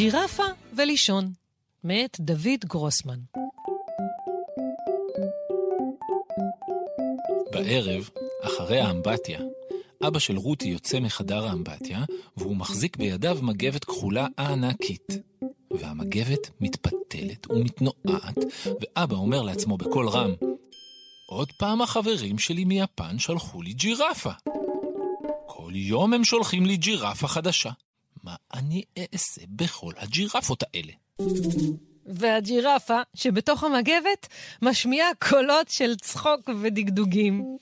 S5: ג'ירפה ולישון, מאת דוד גרוסמן.
S4: בערב, אחרי האמבטיה, אבא של רותי יוצא מחדר האמבטיה, והוא מחזיק בידיו מגבת כחולה ענקית. והמגבת מתפתלת ומתנועעת, ואבא אומר לעצמו בקול רם, עוד פעם החברים שלי מיפן שלחו לי ג'ירפה. כל יום הם שולחים לי ג'ירפה חדשה. אני אעשה בכל הג'ירפות האלה?
S5: והג'ירפה שבתוך המגבת משמיעה קולות של צחוק ודגדוגים.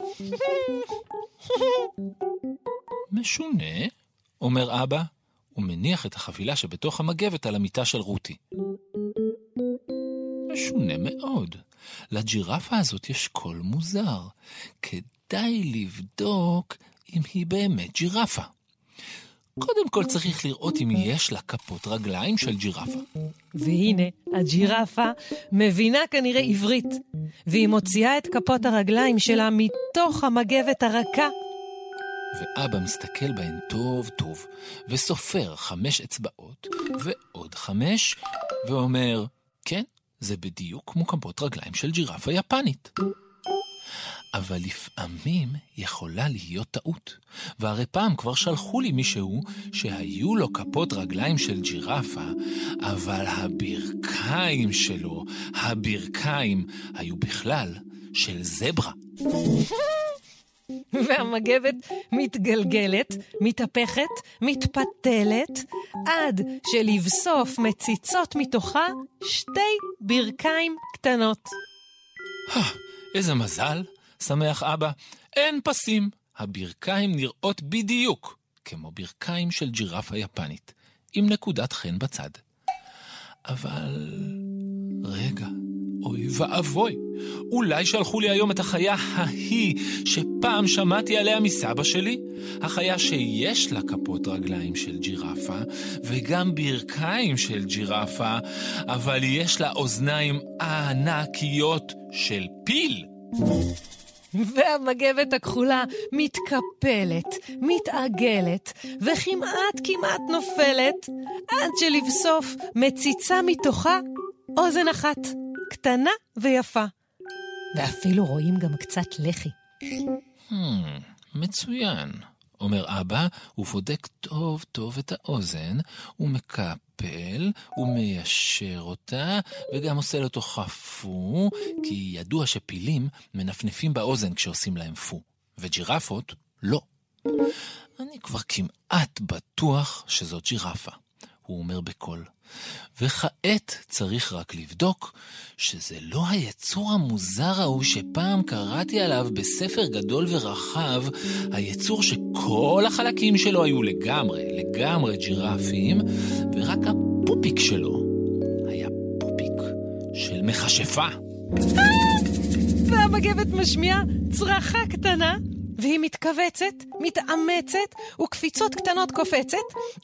S4: משונה, אומר אבא, ומניח את החבילה שבתוך המגבת על המיטה של רותי. משונה מאוד. לג'ירפה הזאת יש קול מוזר. כדאי לבדוק אם היא באמת ג'ירפה. קודם כל צריך לראות אם יש לה כפות רגליים של ג'ירפה.
S5: והנה, הג'ירפה מבינה כנראה עברית, והיא מוציאה את כפות הרגליים שלה מתוך המגבת הרכה.
S4: ואבא מסתכל בהן טוב טוב, וסופר חמש אצבעות, ועוד חמש, ואומר, כן, זה בדיוק כמו כפות רגליים של ג'ירפה יפנית. אבל לפעמים יכולה להיות טעות. והרי פעם כבר שלחו לי מישהו שהיו לו כפות רגליים של ג'ירפה, אבל הברכיים שלו, הברכיים, היו בכלל של זברה. (laughs)
S5: והמגבת מתגלגלת, מתהפכת, מתפתלת, עד שלבסוף מציצות מתוכה שתי ברכיים קטנות.
S4: איזה מזל, שמח אבא. אין פסים. הברכיים נראות בדיוק כמו ברכיים של ג'ירפה יפנית, עם נקודת חן בצד. אבל... רגע, אוי ואבוי, אולי שלחו לי היום את החיה ההיא שפעם שמעתי עליה מסבא שלי? החיה שיש לה כפות רגליים של ג'ירפה, וגם ברכיים של ג'ירפה, אבל יש לה אוזניים ענקיות של פיל.
S5: והמגבת הכחולה מתקפלת, מתעגלת, וכמעט כמעט נופלת, עד שלבסוף מציצה מתוכה אוזן אחת, קטנה ויפה. ואפילו רואים גם קצת לחי.
S4: Hmm, מצוין, אומר אבא, ובודק טוב טוב את האוזן, ומקפל, ומיישר אותה, וגם עושה לו תוכה פו, כי ידוע שפילים מנפנפים באוזן כשעושים להם פו, וג'ירפות לא. אני כבר כמעט בטוח שזאת ג'ירפה, הוא אומר בקול. וכעת צריך רק לבדוק שזה לא היצור המוזר ההוא שפעם קראתי עליו בספר גדול ורחב, היצור שכל החלקים שלו היו לגמרי, לגמרי ג'ירפים, ורק הפופיק שלו היה פופיק של מכשפה.
S5: והמגבת משמיעה צרחה קטנה, והיא מתכווצת, מתאמצת, וקפיצות קטנות קופצת,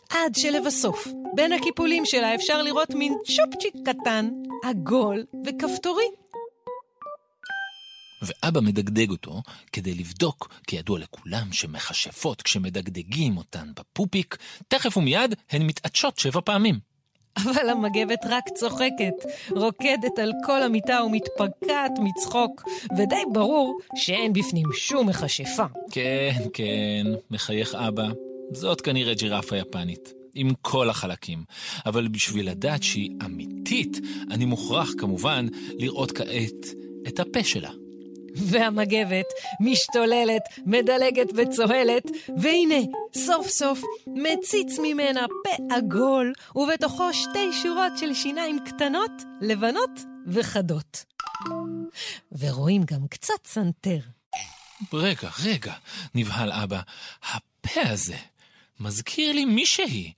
S5: עד שלבסוף, בין הקיפולים שלה אפשר לראות מין צ'ופצ'יק קטן, עגול וכפתורי.
S4: ואבא מדגדג אותו כדי לבדוק, כי ידוע לכולם שמכשפות, כשמדגדגים אותן בפופיק, תכף ומיד הן מתעטשות שבע פעמים.
S5: אבל המגבת רק צוחקת, רוקדת על כל המיטה ומתפקעת מצחוק, ודי ברור שאין בפנים שום מכשפה.
S4: כן, כן, מחייך אבא. זאת כנראה ג'ירפה יפנית. עם כל החלקים. אבל בשביל לדעת שהיא אמיתית, אני מוכרח כמובן לראות כעת את הפה שלה.
S5: והמגבת משתוללת, מדלגת וצוהלת, והנה, סוף סוף מציץ ממנה פה עגול, ובתוכו שתי שורות של שיניים קטנות, לבנות וחדות. ורואים גם קצת סנטר.
S4: רגע, רגע, נבהל אבא. הפה הזה מזכיר לי מישהי.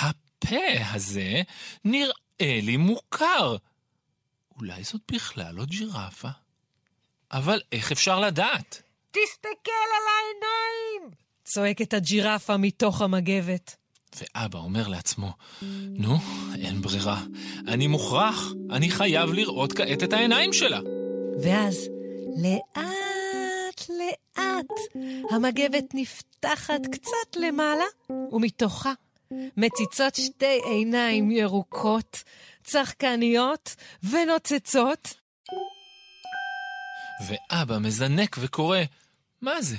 S4: הפה הזה נראה לי מוכר. אולי זאת בכלל לא ג'ירפה? אבל איך אפשר לדעת?
S5: תסתכל על העיניים! צועקת הג'ירפה מתוך המגבת.
S4: ואבא אומר לעצמו, נו, אין ברירה. אני מוכרח, אני חייב לראות כעת את העיניים שלה.
S5: ואז, לאט לאט, המגבת נפתחת קצת למעלה, ומתוכה מציצות שתי עיניים ירוקות, צחקניות ונוצצות.
S4: ואבא מזנק וקורא, מה זה?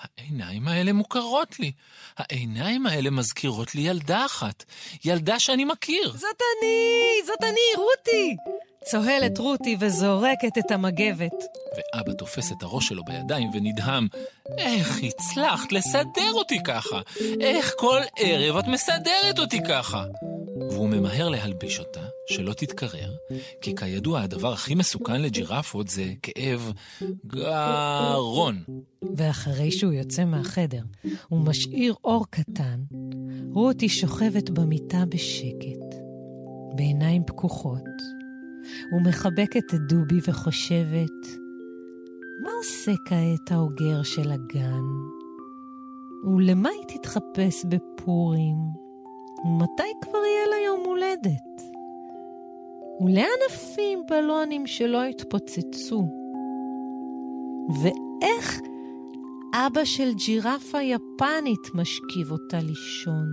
S4: העיניים האלה מוכרות לי. העיניים האלה מזכירות לי ילדה אחת. ילדה שאני מכיר.
S5: זאת אני! זאת אני, רותי! צוהלת רותי וזורקת את המגבת.
S4: ואבא תופס את הראש שלו בידיים ונדהם. איך הצלחת לסדר אותי ככה? איך כל ערב את מסדרת אותי ככה? והוא ממהר להלביש אותה, שלא תתקרר, כי כידוע הדבר הכי מסוכן לג'ירפות זה כאב גרון.
S5: ואחרי שהוא יוצא מהחדר ומשאיר אור קטן, רותי שוכבת במיטה בשקט, בעיניים פקוחות, ומחבקת את דובי וחושבת, מה עושה כעת האוגר של הגן? ולמה היא תתחפש בפורים? ומתי כבר יהיה לה יום הולדת? ולאן עפים בלונים שלא התפוצצו? ואיך אבא של ג'ירפה יפנית משכיב אותה לישון?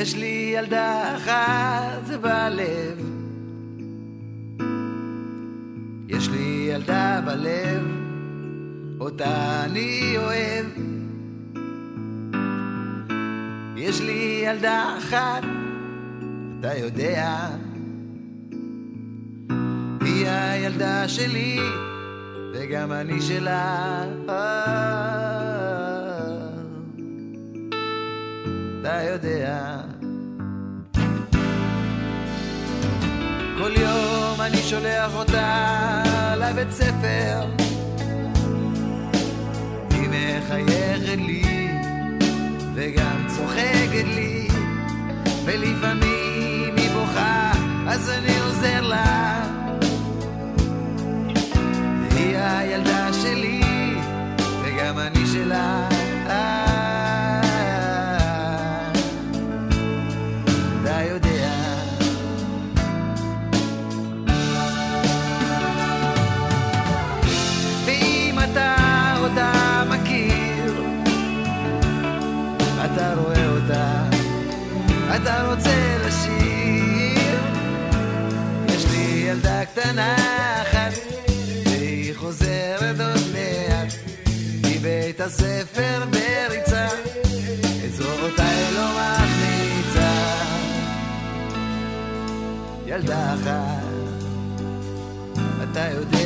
S12: יש לי ילדה אחת בלב. יש לי ילדה בלב אותה אני אוהב. יש לי ילדה אחת אתה יודע. היא הילדה שלי וגם אני שלה. אתה יודע שולח אותה לבית ספר. היא מחייכת לי וגם צוחקת לי ולפעמים היא בוכה אז אני עוזר לה. היא הילדה שלי וגם אני שלה קטנה אחת. והיא חוזרת עוד מעט מבית הספר בריצה. את זרועותיי לא מחמיצה ילדה אחת אתה יודע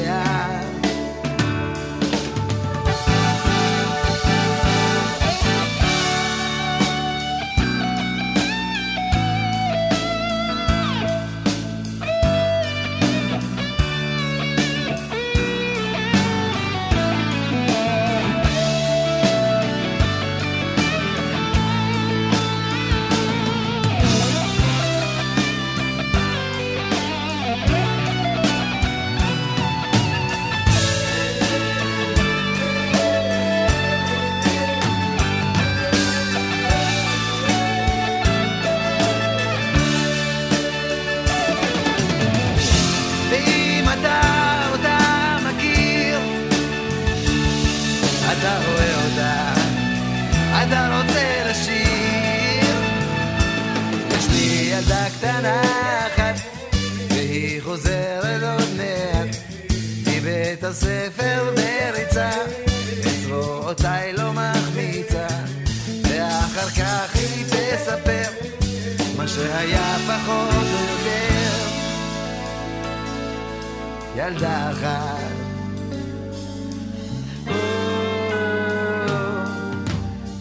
S12: הספר בריצה, את זרועותיי לא מחמיצה, ואחר כך היא תספר מה שהיה פחות או יותר. ילדה אחת.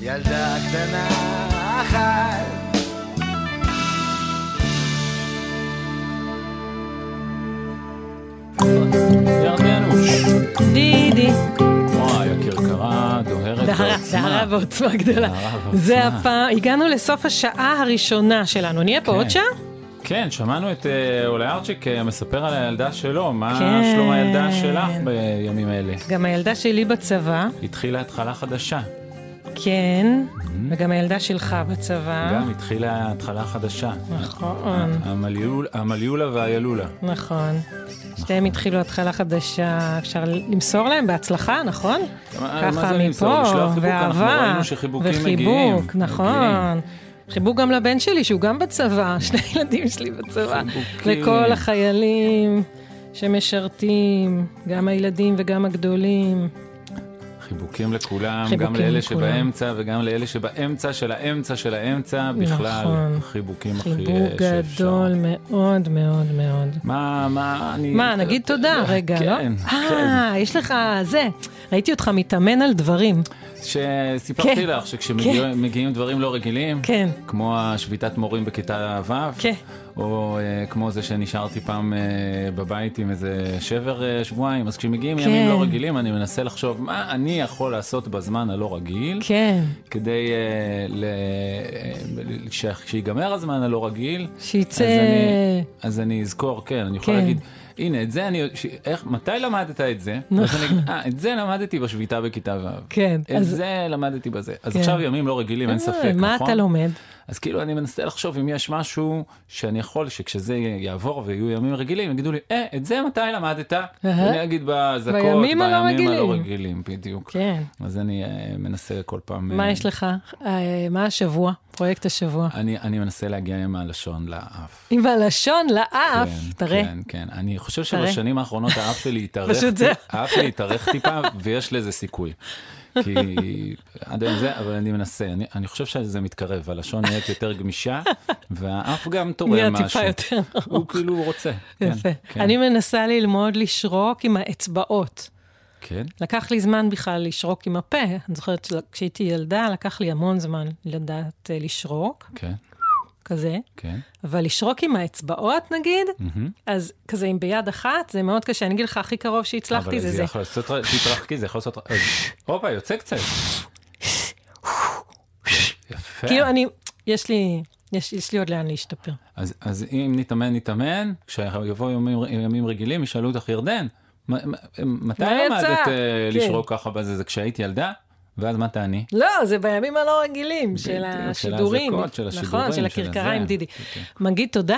S12: ילדה קטנה אחת.
S16: בעוצמה.
S17: דהרה בעוצמה גדולה. זה הפעם, הגענו לסוף השעה הראשונה שלנו. נהיה פה
S16: כן.
S17: עוד שעה?
S4: כן, שמענו את אה, אולי ארצ'יק אה, מספר על הילדה שלו, מה
S5: כן.
S4: שלום הילדה שלך בימים האלה?
S5: גם הילדה שלי בצבא,
S4: התחילה התחלה חדשה.
S5: כן, וגם הילדה שלך בצבא.
S4: גם התחילה התחלה חדשה.
S5: נכון.
S4: המליול- המליולה והילולה.
S5: נכון. שתיהם התחילו התחלה חדשה, אפשר למסור להם בהצלחה, נכון? ככה מפה, ואהבה, וחיבוק. נכון. חיבוק גם לבן שלי, שהוא גם בצבא, (laughs) שני ילדים שלי בצבא. לכל החיילים שמשרתים, גם הילדים וגם הגדולים.
S4: חיבוקים לכולם,
S5: חיבוקים
S4: גם לאלה
S5: לכולם.
S4: שבאמצע וגם לאלה שבאמצע של האמצע של האמצע, בכלל,
S5: נכון.
S4: חיבוקים הכי
S5: חיבוק
S4: אה, שאפשר.
S5: גדול מאוד מאוד מאוד.
S4: מה, מה, אני...
S5: מה, נגיד תודה רגע, לא?
S4: כן,
S5: אה, יש לך זה. ראיתי אותך מתאמן על דברים.
S4: שסיפרתי
S5: כן.
S4: לך שכשמגיעים דברים לא רגילים,
S5: כן.
S4: כמו השביתת מורים בכיתה ו',
S5: כן.
S4: או אה, כמו זה שנשארתי פעם אה, בבית עם איזה שבר אה, שבועיים, אז כשמגיעים
S5: כן.
S4: ימים לא רגילים, אני מנסה לחשוב מה אני יכול לעשות בזמן הלא רגיל,
S5: כן.
S4: כדי אה, ל- ש- כשיגמר הזמן הלא רגיל,
S5: שיצא...
S4: אז אני, אז אני אזכור, כן, אני יכול
S5: כן.
S4: להגיד, הנה, את זה אני, ש- איך, מתי למדת את זה?
S5: נכון.
S4: אה, את זה למדתי בשביתה בכיתה ו'.
S5: כן,
S4: את
S5: אז-
S4: זה למדתי בזה. אז
S5: כן.
S4: עכשיו ימים לא רגילים, אין
S5: אה,
S4: ספק, נכון?
S5: מה אתה לומד?
S4: אז כאילו אני מנסה לחשוב אם יש משהו שאני יכול שכשזה יעבור ויהיו ימים רגילים, יגידו לי, אה, את זה מתי למדת? אני אגיד בזכות,
S5: בימים הלא רגילים.
S4: רגילים, בדיוק.
S5: כן.
S4: אז אני אה, מנסה כל פעם...
S5: מה
S4: אה,
S5: יש לך? אה, מה השבוע? פרויקט השבוע.
S4: אני, אני מנסה להגיע עם הלשון לאף.
S5: עם הלשון לאף,
S4: כן,
S5: תראה.
S4: כן, כן. אני חושב. שבשנים האחרונות האף שלי התארך. האף שלי התארך טיפה, ויש לזה סיכוי. כי עד היום זה, אבל אני מנסה, אני, אני חושב שזה מתקרב, הלשון נהיית יותר גמישה, והאף גם
S5: נהיה
S4: תורם
S5: טיפה
S4: משהו.
S5: יותר
S4: הוא כאילו רוצה. כן,
S5: יפה.
S4: כן.
S5: אני מנסה ללמוד לשרוק עם האצבעות.
S4: כן?
S5: לקח לי זמן בכלל לשרוק עם הפה. אני זוכרת שכשהייתי ילדה, לקח לי המון זמן לדעת אה, לשרוק,
S4: כן,
S5: כזה.
S4: כן.
S5: אבל לשרוק עם האצבעות, נגיד,
S4: מהמם.
S5: אז כזה עם ביד אחת, זה מאוד קשה. אני אגיד לך, הכי קרוב שהצלחתי זה
S4: אבל
S5: זה.
S4: זה יכול לעשות, תתרחקי, זה יכול לעשות, הופה, יוצא קצת. יפה.
S5: כאילו, אני, יש לי, יש, יש לי עוד לאן להשתפר.
S4: אז, אז אם נתאמן, נתאמן, כשיבואו ימים, ימים רגילים, ישאלו אותך, ירדן, מתי? למדת אה,
S5: כן.
S4: לשרוק ככה בזה? זה כשהייתי ילדה? ואז מה תעני?
S5: לא, זה בימים הלא רגילים של
S4: בדיוק, של
S5: השידורים.
S4: האזעקות, של
S5: נכון,
S4: השידורים,
S5: של
S4: של
S5: הכרכריים,
S4: הזה.
S5: דידי. מגיד תודה?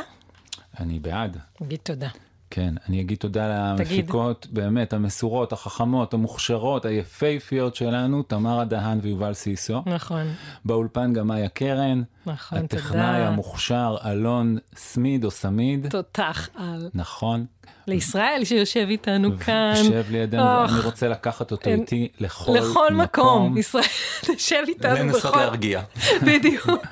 S4: אני בעד.
S5: מגיד תודה.
S4: כן, אני אגיד תודה. למפיקות, באמת, המסורות, החכמות, המוכשרות, היפהפיות שלנו, תמרה דהן ויובל סיסו.
S5: נכון.
S4: באולפן גם מאיה קרן.
S5: נכון,
S4: הטכנאי
S5: תודה.
S4: המוכשר אלון סמיד או סמיד.
S5: תותח על.
S4: נכון.
S5: לישראל שיושב איתנו כאן.
S4: יושב לידינו,
S5: אוח,
S4: ואני רוצה לקחת אותו
S5: אין-
S4: איתי לכל
S5: לכל מקום.
S4: מקום.
S5: ישראל, (laughs) תשב איתנו בכל...
S4: לנסות להרגיע. (laughs)
S5: בדיוק.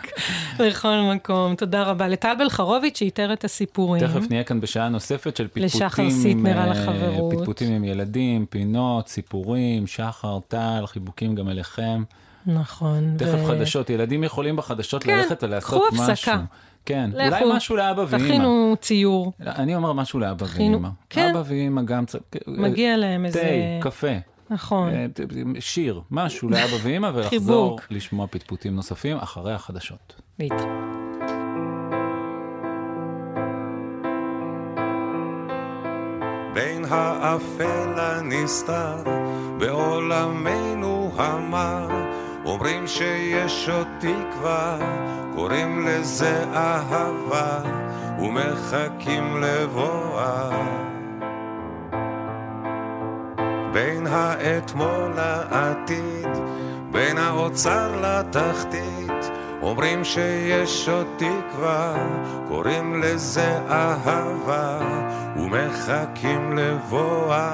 S5: לכל מקום. תודה רבה. לטל בלחרוביץ' שאיתר את הסיפורים.
S4: תכף נהיה כאן בשעה נוספת של פטפוטים.
S5: לשחר
S4: עם,
S5: סיטנר על
S4: אה,
S5: החברות.
S4: פטפוטים עם ילדים, פינות, סיפורים, שחר, טל, חיבוקים גם אליכם.
S5: נכון.
S4: תכף
S5: ו-
S4: חדשות, ילדים יכולים בחדשות
S5: כן,
S4: ללכת ולעשות
S5: קחו
S4: משהו.
S5: הפסקה.
S4: כן,
S5: לכו,
S4: אולי משהו לאבא ואימא.
S5: תכינו ציור.
S4: אני אומר משהו לאבא
S5: תכינו-
S4: ואימא.
S5: כן.
S4: אבא ואימא גם צריך...
S5: מגיע להם איזה...
S4: תה, קפה.
S5: נכון.
S4: אה, שיר, משהו לאבא ואימא, (laughs) ולחזור. לשמוע פטפוטים נוספים אחרי החדשות.
S5: להתראות.
S6: בין האפל הנסתר בעולמנו המר אומרים שיש עוד תקווה קוראים לזה אהבה ומחכים לבואה. בין האתמול לעתיד בין האוצר לתחתית אומרים שיש עוד תקווה קוראים לזה אהבה ומחכים לבואה.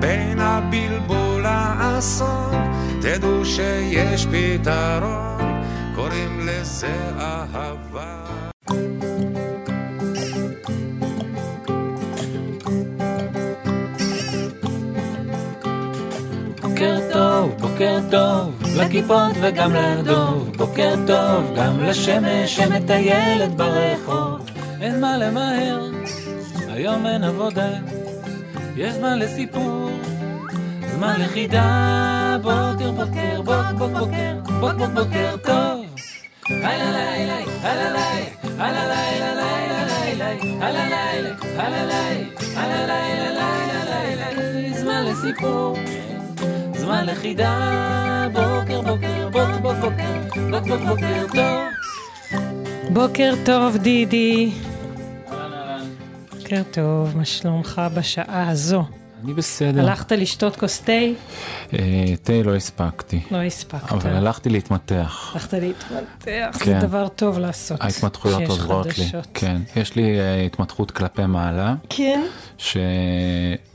S6: בין הבלבול לאסון תדעו שיש פתרון קוראים לזה אהבה
S3: בוקר טוב, בוקר טוב, לכיפות וגם לדוב. בוקר טוב, גם לשמש שמטיילת ברחוב. אין מה למהר, היום אין עבודה. יש זמן לסיפור, זמן לחידה. בוקר, בוקר, בוק, בוק, בוקר, בוק, בוק, בוקר טוב.
S18: זמן לסיפור, זמן לחידה, בוקר בוקר, בוק בוק בוקר, בוק בוק בוקר טוב.
S5: בוקר טוב, דידי. בוקר טוב, מה שלומך בשעה הזו?
S4: אני בסדר.
S5: הלכת לשתות כוס תה?
S4: אה, תה לא הספקתי.
S5: לא הספקת.
S4: אבל הלכתי להתמתח.
S5: הלכת להתמתח, זה
S4: כן.
S5: דבר טוב לעשות.
S4: ההתמתחויות עוזרות לי. כן. יש לי אה, התמתחות כלפי מעלה.
S5: כן?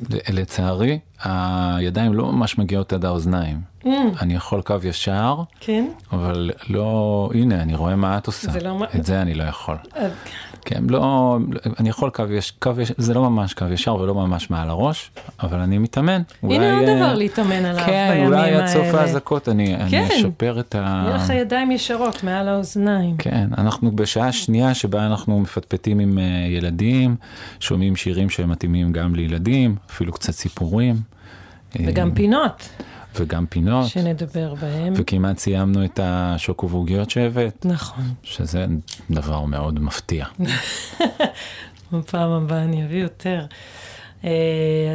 S4: שלצערי, הידיים לא ממש מגיעות עד האוזניים.
S5: Mm,
S4: אני יכול קו ישר,
S5: כן?
S4: אבל לא, הנה, אני רואה מה את עושה.
S5: זה לא
S4: את זה אני לא יכול.
S5: אה,
S4: כן, לא, אני יכול קו ישר, קו ישר, זה לא ממש קו ישר ולא ממש מעל הראש, אבל אני מתאמן.
S5: הנה עוד
S4: אה,
S5: דבר להתאמן עליו
S4: כן,
S5: בימים
S4: אולי עד סוף
S5: האלה.
S4: האזעקות אני אני
S5: כן.
S4: אשפר את ה...
S5: יהיה לך ידיים ישרות מעל האוזניים.
S4: כן, אנחנו בשעה שנייה שבה אנחנו מפטפטים עם אה, ילדים, שומעים שירים שמתאימים גם לילדים, אפילו קצת סיפורים. אה,
S5: וגם פינות
S4: וגם פינות.
S5: שנדבר בהן.
S4: וכמעט סיימנו את השוקו ועוגיות שהבאת,
S5: נכון.
S4: שזה דבר מאוד מפתיע. (laughs)
S5: בפעם הבאה אני אביא יותר. אה,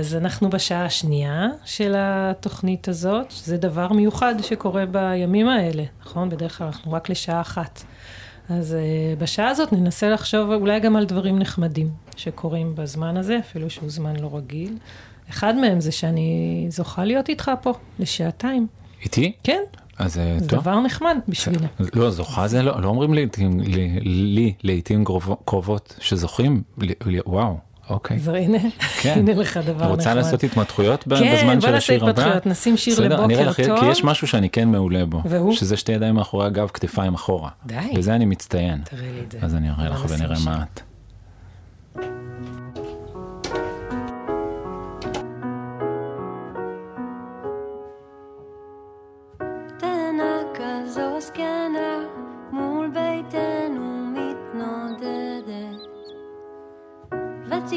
S5: אז אנחנו בשעה השנייה של התוכנית הזאת, שזה דבר מיוחד שקורה בימים האלה, נכון? בדרך כלל אנחנו רק לשעה אחת. אז אה, בשעה הזאת ננסה לחשוב אולי גם על דברים נחמדים שקורים בזמן הזה, אפילו שהוא זמן לא רגיל. אחד מהם זה שאני זוכה להיות איתך פה לשעתיים.
S4: איתי?
S5: כן.
S4: אז אה,
S5: זה
S4: טוב.
S5: דבר נחמד בשבילי.
S4: לא, זוכה זה לא, לא אומרים לעתים, לי, לי לעתים קרוב- קרובות שזוכים, לי- לי- וואו, אוקיי.
S5: אז הנה,
S4: כן.
S5: הנה לך דבר נחמד.
S4: רוצה לעשות התמתחויות ב-
S5: כן,
S4: בזמן
S5: בוא
S4: של
S5: נעשה
S4: השיר הבא?
S5: התפתחויות, נשים שיר
S4: בסדר, אני
S5: לבוקר
S4: לך,
S5: טוב.
S4: כי יש משהו שאני כן מעולה בו.
S5: והוא?
S4: שזה שתי ידיים מאחורי הגב, כתפיים אחורה.
S5: די.
S4: בזה אני מצטיין.
S5: תראה לי את זה.
S4: אז אני אראה
S5: בוא
S4: לך ונראה. מה את.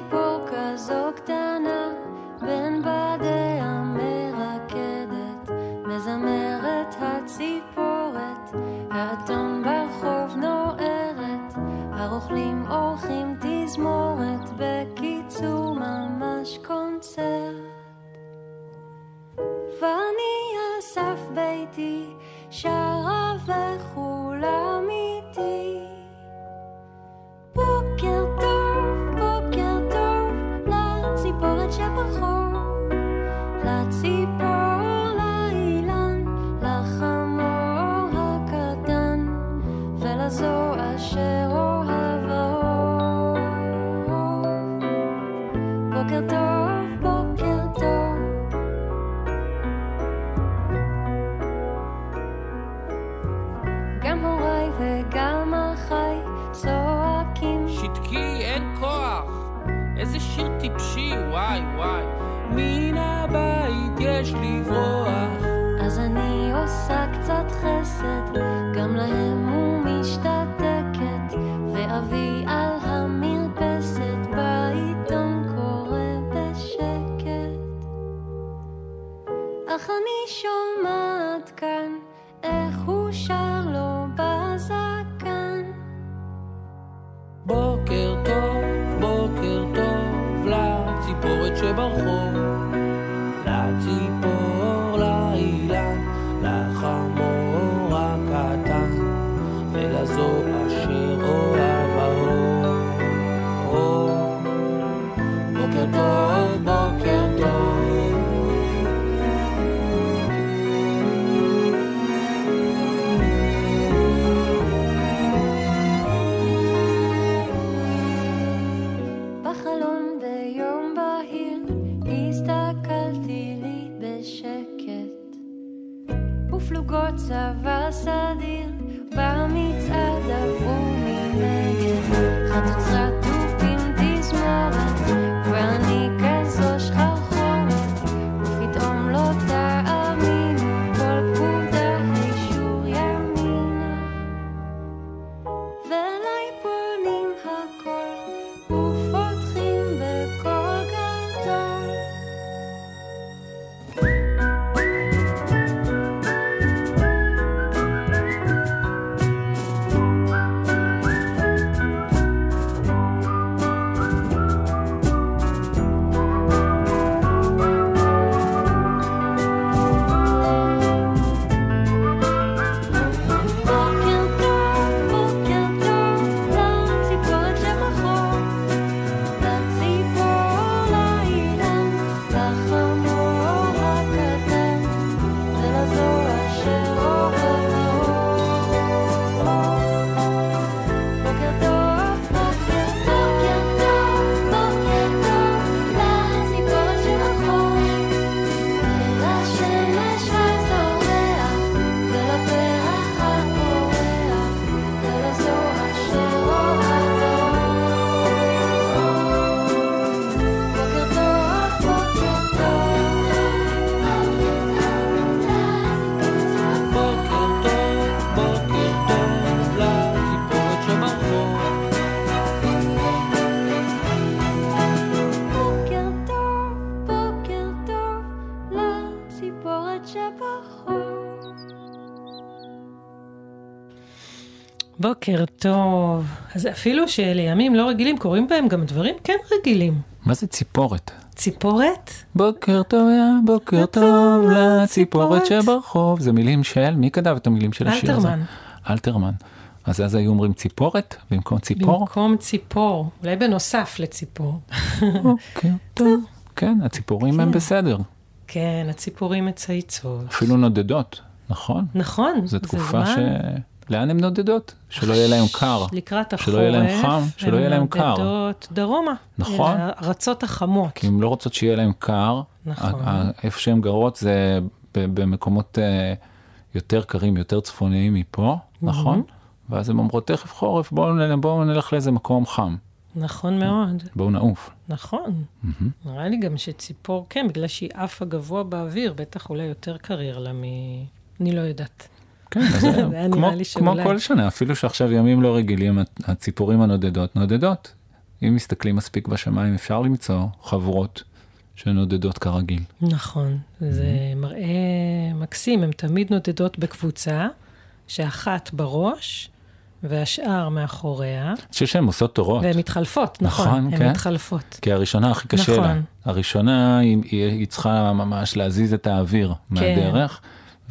S18: полказов.
S19: אז
S5: אפילו שלימים לא רגילים, קורים בהם גם דברים כן רגילים.
S4: מה זה ציפורת?
S5: ציפורת?
S4: בוקר טוב, יא בוקר טוב לציפורת שברחוב. זה מילים של, מי כתב את המילים של השיר הזה?
S5: אלתרמן.
S4: אלתרמן. אז אז היו אומרים ציפורת במקום ציפור?
S5: במקום ציפור, אולי בנוסף לציפור.
S4: בוקר (laughs) טוב. כן, הציפורים הם בסדר.
S5: כן, הציפורים מצייצות.
S4: אפילו נודדות, נכון?
S5: נכון,
S4: זו
S5: זה
S4: תקופה ש... לאן הן נודדות? שלא יהיה להם קר.
S5: לקראת החורף.
S4: שלא יהיה להם חם, שלא יהיה להם קר.
S5: הן נודדות דרומה.
S4: נכון.
S5: אל הארצות החמות.
S4: כי הן לא רוצות שיהיה להם קר.
S5: נכון.
S4: איפה שהן גרות זה במקומות אה, יותר קרים, יותר צפוניים מפה, נכון? ואז הן אומרות, תכף חורף, בואו נל- בואו נלך לאיזה מקום חם.
S5: נכון מאוד.
S4: בואו נעוף.
S5: נכון. נראה לי גם שציפור, כן, בגלל שהיא עפה גבוה באוויר, בטח אולי יותר קריירה לה מ... אני לא יודעת.
S4: כן, (laughs) כמו, כמו כל שנה, אפילו שעכשיו ימים לא רגילים, הציפורים הנודדות נודדות. אם מסתכלים מספיק בשמיים, אפשר למצוא חבורות שנודדות כרגיל.
S5: נכון, זה מראה מקסים, הן תמיד נודדות בקבוצה, שאחת בראש והשאר מאחוריה,
S4: אני חושב שהן עושות תורות.
S5: והן מתחלפות, נכון,
S4: נכון,
S5: הן
S4: כן.
S5: מתחלפות.
S4: כי הראשונה הכי קשה
S5: נכון.
S4: לה. הראשונה, היא, היא, היא צריכה ממש להזיז את האוויר מהדרך,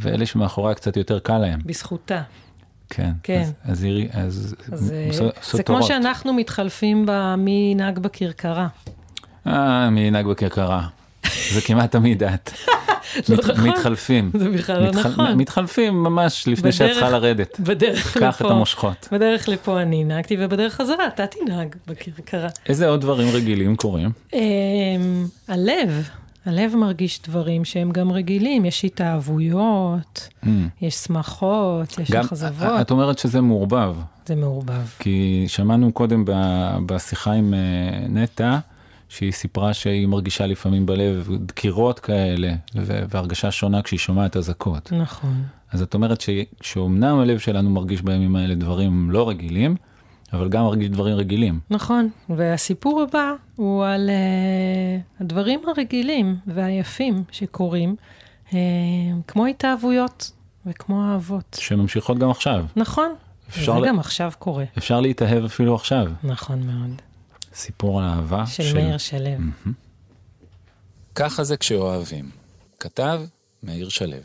S4: ואלה שמאחוריה קצת יותר קל להם.
S5: בזכותה.
S4: כן.
S5: כן.
S4: אז, אז, אז,
S5: אז אה,
S4: עושות- עושות
S5: זה כמו. שאנחנו מתחלפים במי ינהג בכרכרה.
S4: אה, מי ינהג בכרכרה. זה כמעט תמיד את. (laughs)
S5: לא
S4: מת,
S5: נכון.
S4: מתחלפים.
S5: זה בכלל לא
S4: מתחל-
S5: נכון.
S4: מתחלפים ממש לפני שאת
S5: בדרך-
S4: צריכה לרדת.
S5: בדרך
S4: קח את
S5: לפה.
S4: המושכות.
S5: בדרך לפה אני נהגתי, ובדרך חזרה אתה תנהג בכרכרה.
S4: איזה עוד דברים רגילים קורים?
S5: אמ, הלב, הלב מרגיש דברים שהם גם רגילים, יש התאהבויות,
S4: Mm.
S5: יש שמחות, יש
S4: גם,
S5: אכזבות,
S4: את אומרת שזה מעורבב.
S5: זה מעורבב.
S4: כי שמענו קודם ב- בשיחה עם אה, נטע, שהיא סיפרה שהיא מרגישה לפעמים בלב דקירות כאלה, ו- והרגשה שונה כשהיא שומעת אזעקות.
S5: נכון.
S4: אז את אומרת ש- שאומנם הלב שלנו מרגיש בימים האלה דברים לא רגילים, אבל גם מרגיש דברים רגילים.
S5: נכון, והסיפור הבא הוא על uh, הדברים הרגילים והיפים שקורים, uh, כמו התאהבויות וכמו אהבות.
S4: שממשיכות גם עכשיו.
S5: נכון, זה
S4: ל-
S5: גם עכשיו קורה.
S4: אפשר להתאהב אפילו עכשיו.
S5: נכון מאוד.
S4: סיפור על אהבה.
S5: של מאיר שלו.
S20: ככה זה כשאוהבים. כתב מאיר שלו.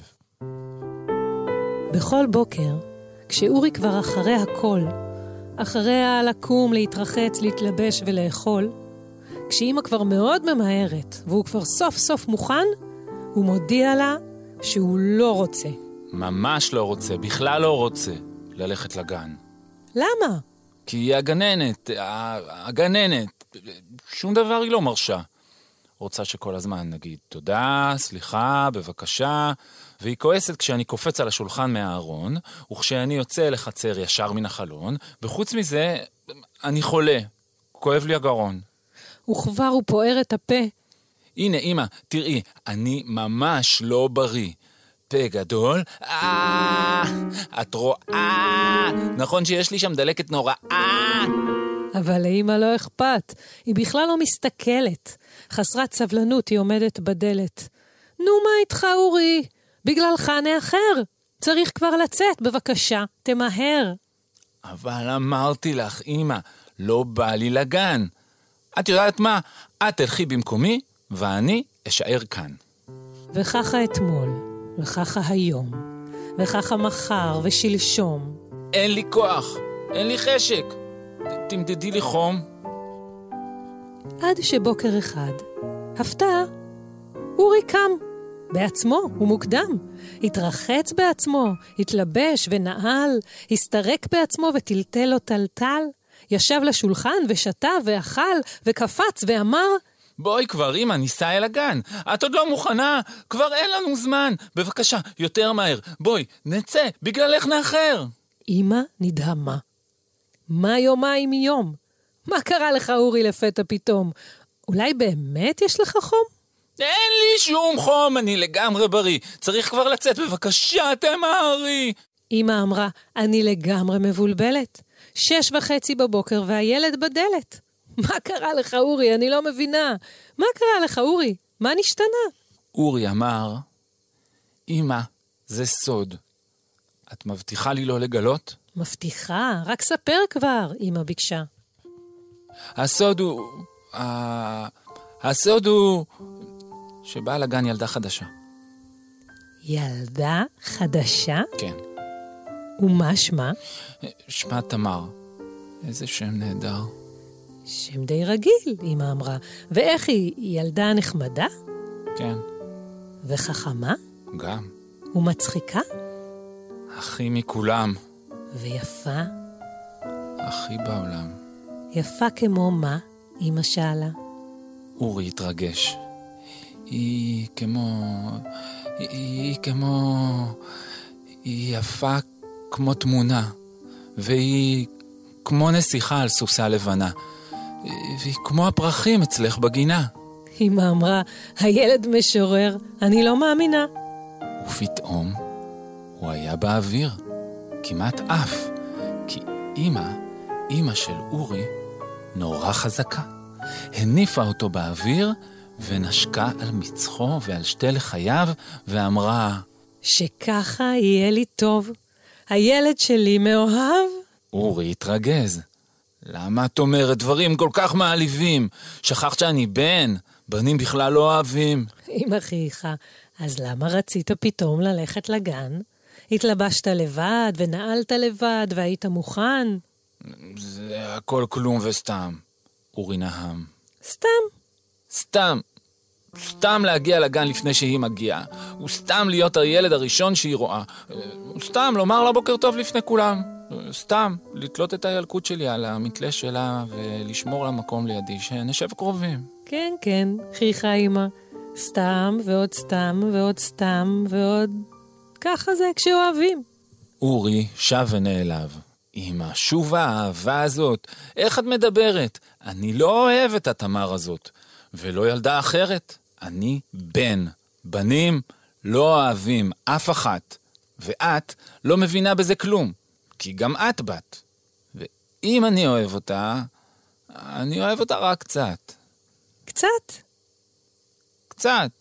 S7: בכל בוקר, כשאורי כבר אחרי הכל, אחריה לקום, להתרחץ, להתלבש ולאכול, כשאימא כבר מאוד ממהרת והוא כבר סוף סוף מוכן, הוא מודיע לה שהוא לא רוצה.
S20: ממש לא רוצה, בכלל לא רוצה, ללכת לגן.
S7: למה?
S20: כי היא הגננת, הגננת, שום דבר היא לא מרשה. רוצה שכל הזמן נגיד תודה, סליחה, בבקשה, והיא כועסת כשאני קופץ על השולחן מהארון, וכשאני יוצא לחצר ישר מן החלון, וחוץ מזה, אני חולה, כואב לי הגרון.
S7: וכבר הוא פוער את הפה.
S20: הנה, אמא, תראי, אני ממש לא בריא. פה גדול, אה, את רואה, נכון שיש לי שם דלקת נוראה.
S7: אבל לאימא לא אכפת, היא בכלל לא מסתכלת. חסרת סבלנות היא עומדת בדלת. נו, מה איתך, אורי? בגללך נאחר. צריך כבר לצאת, בבקשה, תמהר.
S20: אבל אמרתי לך, אמא, לא בא לי לגן. את יודעת מה? את תלכי במקומי, ואני אשאר כאן.
S7: וככה אתמול, וככה היום, וככה מחר ושלשום.
S20: אין לי כוח, אין לי חשק. ת- תמדדי לי חום.
S7: עד שבוקר אחד, הפתעה, אורי קם. בעצמו, הוא מוקדם. התרחץ בעצמו, התלבש ונעל, הסתרק בעצמו וטלטל לו טלטל. ישב לשולחן ושתה ואכל וקפץ ואמר,
S20: בואי כבר, אמא, ניסע אל הגן. את עוד לא מוכנה, כבר אין לנו זמן. בבקשה, יותר מהר. בואי, נצא, בגללך נאחר.
S7: אמא נדהמה. מה יומיים מיום? מה קרה לך, אורי, לפתע פתאום? אולי באמת יש לך חום?
S20: אין לי שום חום, אני לגמרי בריא. צריך כבר לצאת, בבקשה, תמהרי.
S7: אמא אמרה, אני לגמרי מבולבלת. שש וחצי בבוקר והילד בדלת. מה קרה לך, אורי? אני לא מבינה. מה קרה לך, אורי? מה נשתנה?
S20: אורי אמר, אמא, זה סוד. את מבטיחה לי לא לגלות?
S5: מבטיחה, רק ספר כבר, אמא ביקשה.
S4: הסוד הוא... הסוד הוא שבאה לגן ילדה חדשה.
S5: ילדה חדשה?
S4: כן.
S5: ומה שמה?
S4: שמה תמר. איזה שם נהדר.
S5: שם די רגיל, אמא אמרה. ואיך היא? ילדה נחמדה?
S4: כן,
S5: וחכמה?
S4: גם.
S5: ומצחיקה?
S4: הכי מכולם.
S5: ויפה?
S4: הכי בעולם.
S5: יפה כמו מה? אמא שאלה.
S4: אורי התרגש. היא כמו... היא, היא כמו... היא יפה כמו תמונה, והיא כמו נסיכה על סוסה לבנה, והיא כמו הפרחים אצלך בגינה.
S5: אמא אמרה, הילד משורר, אני לא מאמינה.
S4: ופתאום הוא היה באוויר, כמעט עף, כי אמא, אמא של אורי, נורא חזקה. הניפה אותו באוויר ונשקה על מצחו ועל שתי לחייו ואמרה,
S5: שככה יהיה לי טוב. הילד שלי מאוהב?
S4: אורי התרגז. למה את אומרת דברים כל כך מעליבים? שכחת שאני בן, בנים בכלל לא אוהבים.
S5: אמא חייכה, אז למה רצית פתאום ללכת לגן? התלבשת לבד ונעלת לבד והיית מוכן?
S4: זה הכל כלום וסתם. אורי נהם.
S5: סתם.
S4: סתם. סתם להגיע לגן לפני שהיא מגיעה. הוא סתם להיות הילד הראשון שהיא רואה. הוא סתם לומר לה בוקר טוב לפני כולם. סתם לתלות את הילקוט שלי על המתלה שלה ולשמור לה מקום לידי, שנשב קרובים.
S5: כן, כן, חייכה אמא. סתם ועוד סתם ועוד סתם ועוד... ככה זה כשאוהבים.
S4: אורי שב ונעלב. אמא, שוב האהבה הזאת, איך את מדברת? אני לא אוהב את התמר הזאת, ולא ילדה אחרת. אני בן. בנים לא אוהבים אף אחת, ואת לא מבינה בזה כלום, כי גם את בת. ואם אני אוהב אותה, אני אוהב אותה רק קצת.
S5: קצת?
S4: קצת.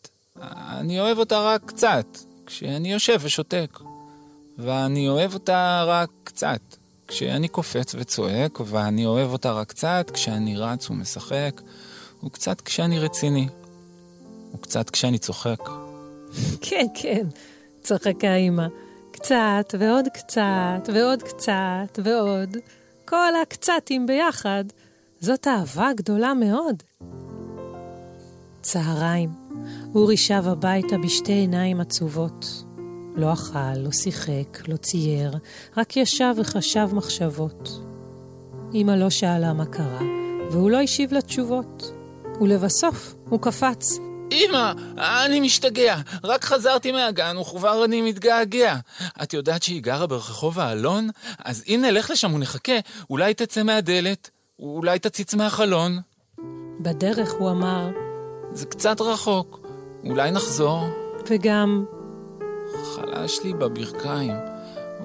S4: אני אוהב אותה רק קצת, כשאני יושב ושותק. ואני אוהב אותה רק קצת, כשאני קופץ וצועק, ואני אוהב אותה רק קצת כשאני רץ ומשחק, וקצת כשאני רציני, וקצת כשאני צוחק.
S5: כן, כן, צוחקה אמא. קצת ועוד קצת ועוד קצת ועוד. כל הקצתים ביחד. זאת אהבה גדולה מאוד. צהריים. אורי שב הביתה בשתי עיניים עצובות. לא אכל, לא שיחק, לא צייר, רק ישב וחשב מחשבות. אמא לא שאלה מה קרה, והוא לא השיב לה תשובות. ולבסוף, הוא קפץ.
S4: אמא, אני משתגע. רק חזרתי מהגן וכבר אני מתגעגע. את יודעת שהיא גרה ברחוב האלון? אז אם נלך לשם ונחכה, אולי תצא מהדלת, אולי תציץ מהחלון.
S5: בדרך הוא אמר,
S4: זה קצת רחוק, אולי נחזור.
S5: וגם,
S4: חלש לי בברכיים,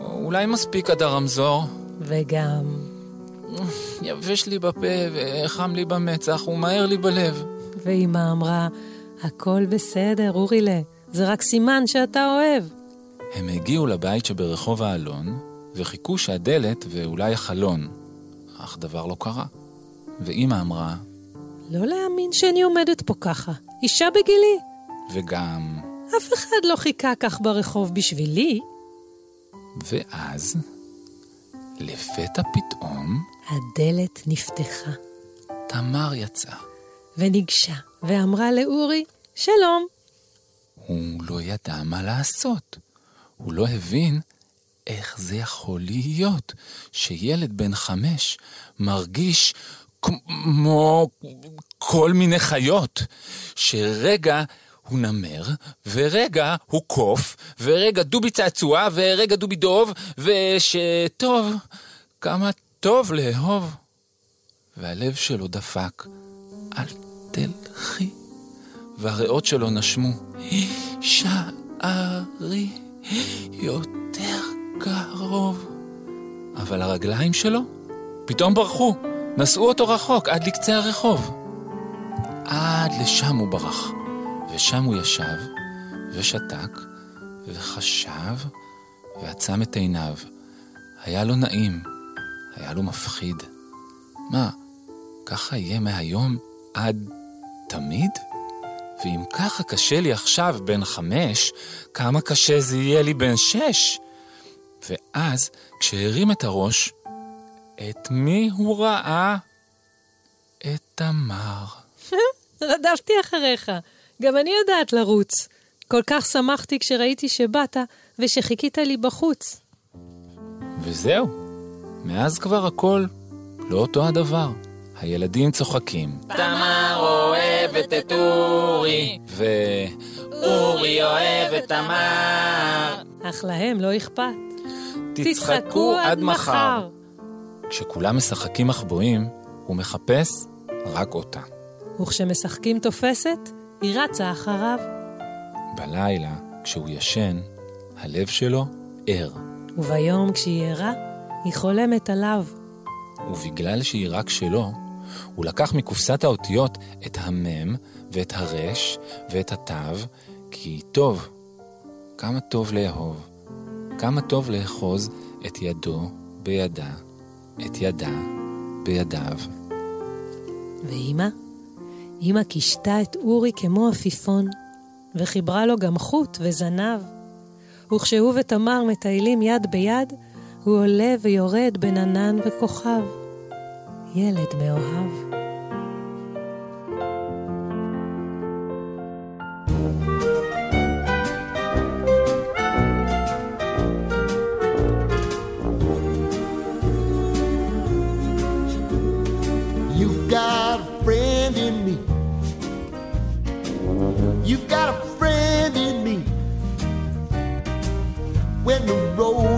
S4: אולי מספיק עד הרמזור.
S5: וגם,
S4: יבש לי בפה וחם לי במצח ומהר לי בלב.
S5: ואמא אמרה, הכל בסדר, אורילה, זה רק סימן שאתה אוהב.
S4: הם הגיעו לבית שברחוב האלון, וחיכו שהדלת ואולי החלון, אך דבר לא קרה. ואימא אמרה,
S5: לא להאמין שאני עומדת פה ככה, אישה בגילי.
S4: וגם...
S5: אף אחד לא חיכה כך ברחוב בשבילי.
S4: ואז, לפתע פתאום,
S5: הדלת נפתחה,
S4: תמר יצאה.
S5: וניגשה, ואמרה לאורי, שלום.
S4: הוא לא ידע מה לעשות. הוא לא הבין איך זה יכול להיות שילד בן חמש מרגיש כמו כל מיני חיות, שרגע הוא נמר, ורגע הוא קוף, ורגע דובי צעצוע, ורגע דובי דוב, ושטוב, כמה טוב לאהוב. והלב שלו דפק, אל תלכי, והריאות שלו נשמו, שערי יותר קרוב. אבל הרגליים שלו פתאום ברחו, נשאו אותו רחוק עד לקצה הרחוב. עד לשם הוא ברח, ושם הוא ישב, ושתק, וחשב, ועצם את עיניו.
S20: היה לו נעים, היה לו מפחיד. מה, ככה יהיה מהיום עד תמיד? ואם ככה קשה לי עכשיו בן חמש, כמה קשה זה יהיה לי בן שש? ואז, כשהרים את הראש, את מי הוא ראה? את תמר. (laughs)
S5: רדפתי אחריך. גם אני יודעת לרוץ. כל כך שמחתי כשראיתי שבאת ושחיכית לי בחוץ.
S20: וזהו, מאז כבר הכל לא אותו הדבר. הילדים צוחקים.
S3: תמר אוהבת את אורי,
S20: ואורי
S3: אוהב את תמר.
S5: אך להם לא אכפת.
S20: תצחקו עד מחר. כשכולם משחקים מחבואים, הוא מחפש רק אותה.
S5: וכשמשחקים תופסת, היא רצה אחריו.
S20: בלילה, כשהוא ישן, הלב שלו ער.
S5: וביום כשהיא ערה, היא חולמת עליו.
S20: ובגלל שהיא רק שלו, הוא לקח מקופסת האותיות את המם ואת הרש ואת התו, כי טוב, כמה טוב לאהוב, כמה טוב לאחוז את ידו בידה, את ידה בידיו.
S5: ואימא? אימא קישתה את אורי כמו עפיפון, וחיברה לו גם חוט וזנב. וכשהוא ותמר מטיילים יד ביד, הוא עולה ויורד בין ענן וכוכב. ילד מאוהב.
S21: You've got a friend in me. You've got a friend in me. When the road looks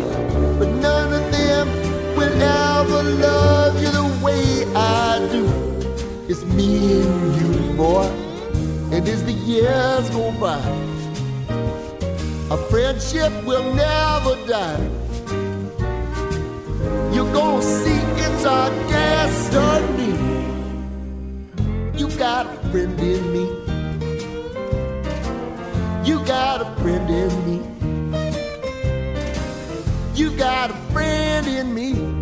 S21: And you, boy, and as the years go by, a friendship will never die. You're gonna see it's our destiny. You got a friend in me. You got a friend in me. You got a friend in me.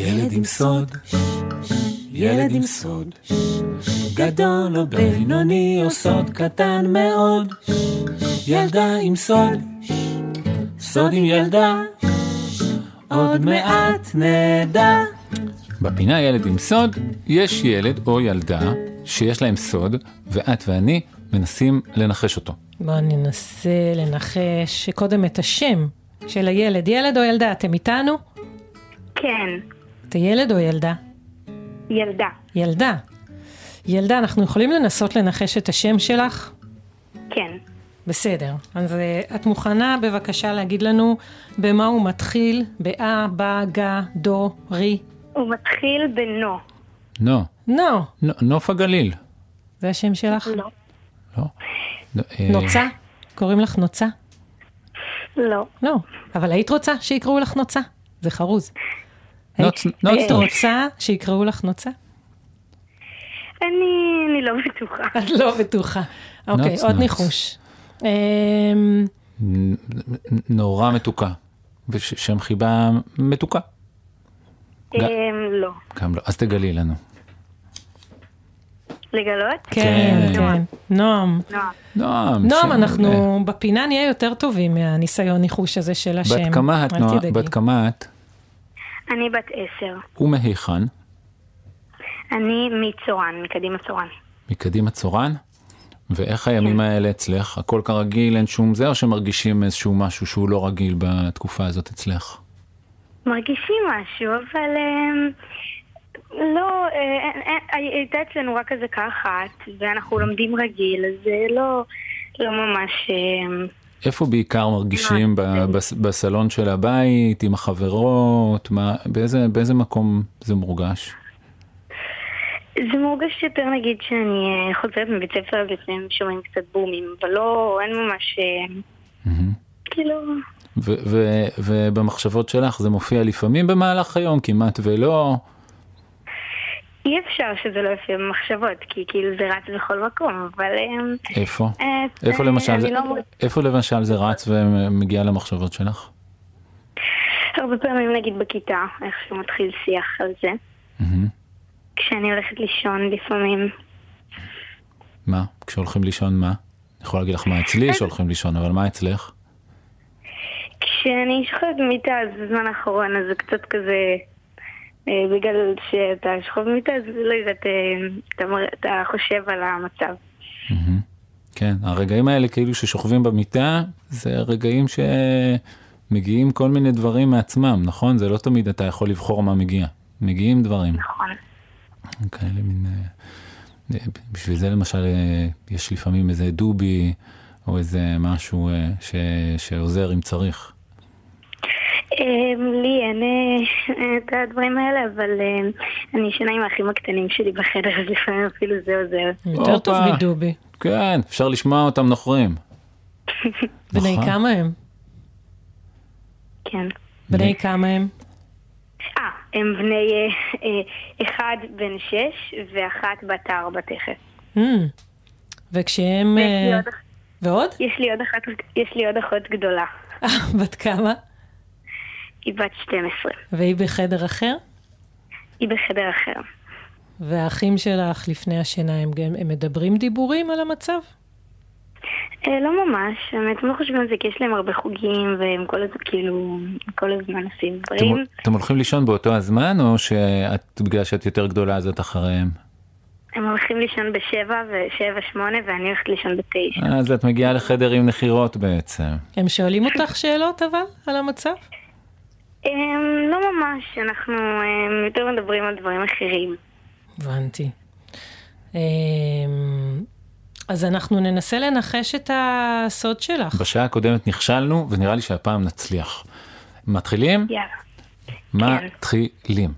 S3: ילד עם סוד, ילד עם סוד, גדול או בינוני או סוד קטן מאוד, ילדה עם סוד, סוד עם ילדה, עוד מעט נדע.
S4: בפינה ילד עם סוד, יש ילד או ילדה שיש להם סוד, ואת ואני מנסים לנחש אותו.
S5: בואו ננסה לנחש קודם את השם של הילד. ילד או ילדה, אתם איתנו?
S15: כן,
S5: אתה ילד או ילדה?
S15: ילדה.
S5: ילדה. ילדה, אנחנו יכולים לנסות לנחש את השם שלך?
S15: כן.
S5: בסדר. אז אה, את מוכנה בבקשה להגיד לנו במה הוא מתחיל? באה, בא, גה, דו, רי?
S15: הוא מתחיל בנו.
S4: נו,
S5: נו.
S4: נו- נוף הגליל.
S5: זה השם שלך?
S15: לא.
S4: לא. אה,
S5: נוצה? קוראים לך נוצה?
S15: לא.
S5: לא. אבל היית רוצה שיקראו לך נוצה? זה חרוז.
S4: טוב.
S5: רוצה שיקראו לך נוצה?
S15: אני, אני לא בטוחה. (laughs)
S5: את לא בטוחה. אוקיי, עוד
S4: נוץ.
S5: ניחוש. אמ,
S4: נורא מתוקה. ושם חיבה מתוקה. ג-
S15: אמ, לא.
S4: גם לא. אז תגלי לנו.
S15: לגלות?
S5: כן, כן. נועם.
S15: נועם.
S4: נועם.
S5: נועם, אנחנו בפינה נהיה יותר טובים מהניסיון ניחוש הזה של השם.
S4: בת כמה את?
S5: תדאגי.
S4: בת כמה את?
S15: אני בת עשר.
S4: ומהיכן?
S15: אני מצורן, מקדימה צורן.
S4: מקדימה צורן? ואיך הימים האלה אצלך? הכל כרגיל, אין שום זה, או שמרגישים איזשהו משהו שהוא לא רגיל בתקופה הזאת אצלך?
S15: מרגישים משהו, אבל אמ, לא, אה, אה, אה, הייתה אצלנו רק איזה אחת, ואנחנו לומדים רגיל, אז זה לא, לא ממש...
S4: איפה בעיקר מרגישים? ב- בס- בסלון של הבית, עם החברות? מה, באיזה, באיזה מקום זה מורגש?
S15: זה מורגש יותר נגיד שאני אה, חוזרת מבית ספר, אז לפעמים שומעים קצת בומים, אבל לא, אין ממש... אה, כאילו...
S4: ובמחשבות שלך זה מופיע לפעמים במהלך היום, כמעט ולא.
S15: אי אפשר שזה לא יופיע במחשבות, כי כאילו זה רץ בכל מקום, אבל... אמ,
S4: איפה?
S15: אה,
S4: איפה למשל זה,
S15: לא-
S4: איפה למשל זה רץ ומגיע למחשבות שלך?
S15: הרבה פעמים נגיד בכיתה, איכשהו מתחיל שיח על זה. כשאני הולכת לישון לפעמים.
S4: מה? כשהולכים לישון מה? אני יכול להגיד לך מה אצלי שהולכים לישון, אבל מה אצלך?
S15: כשאני שוכבת במיטה, אז בזמן האחרון, אז זה קצת כזה... אה, בגלל שאתה שוכב במיטה, אז לא יודעת, אה, אתה אתה חושב על המצב.
S4: כן, הרגעים האלה כאילו ששוכבים במיטה, זה רגעים שמגיעים כל מיני דברים מעצמם, נכון? זה לא תמיד אתה יכול לבחור מה מגיע. מגיעים דברים.
S15: נכון.
S4: כאלה מין... אה, בשביל זה למשל יש לפעמים איזה דובי או איזה משהו ש, שעוזר אם צריך.
S15: אה, לי אין אה, את הדברים האלה, אבל אה, אני ישנה עם האחים הקטנים שלי בחדר, אז לפעמים אפילו זה עוזר.
S5: יותר טוב. מדובי.
S4: כן, אפשר לשמוע אותם נוחרים. (laughs)
S5: בני
S4: נכון.
S5: כמה הם?
S15: כן.
S5: בני כמה הם?
S15: אה, הם בני אה, אחד בן שש ואחת בת ארבע תכף.
S5: Hmm. וכשהם... ועוד?
S15: יש לי עוד אחות גדולה.
S5: בת כמה?
S15: היא בת 12.
S5: והיא בחדר אחר?
S15: היא בחדר אחר.
S5: והאחים שלך לפני השינה, הם, גם- הם מדברים דיבורים על המצב?
S15: אה, לא ממש, האמת, הם לא חושבים על זה כי יש להם הרבה חוגים והם כל הזמן, כאילו, כל הזמן עושים
S4: אתם,
S15: דברים.
S4: אתם הולכים לישון באותו הזמן, או שאת, בגלל שאת יותר גדולה אז את אחריהם?
S15: הם הולכים לישון בשבע ושבע שמונה ואני הולכת לישון בתשע.
S4: אז את מגיעה לחדר עם נחירות בעצם.
S5: הם שואלים אותך שאלות אבל על המצב?
S15: הם לא ממש, אנחנו הם, יותר מדברים על דברים אחרים.
S5: הבנתי. אמ, אז אנחנו ננסה לנחש את הסוד שלך.
S4: בשעה הקודמת נכשלנו, ונראה לי שהפעם נצליח. מתחילים?
S15: יאללה.
S4: מתחילים.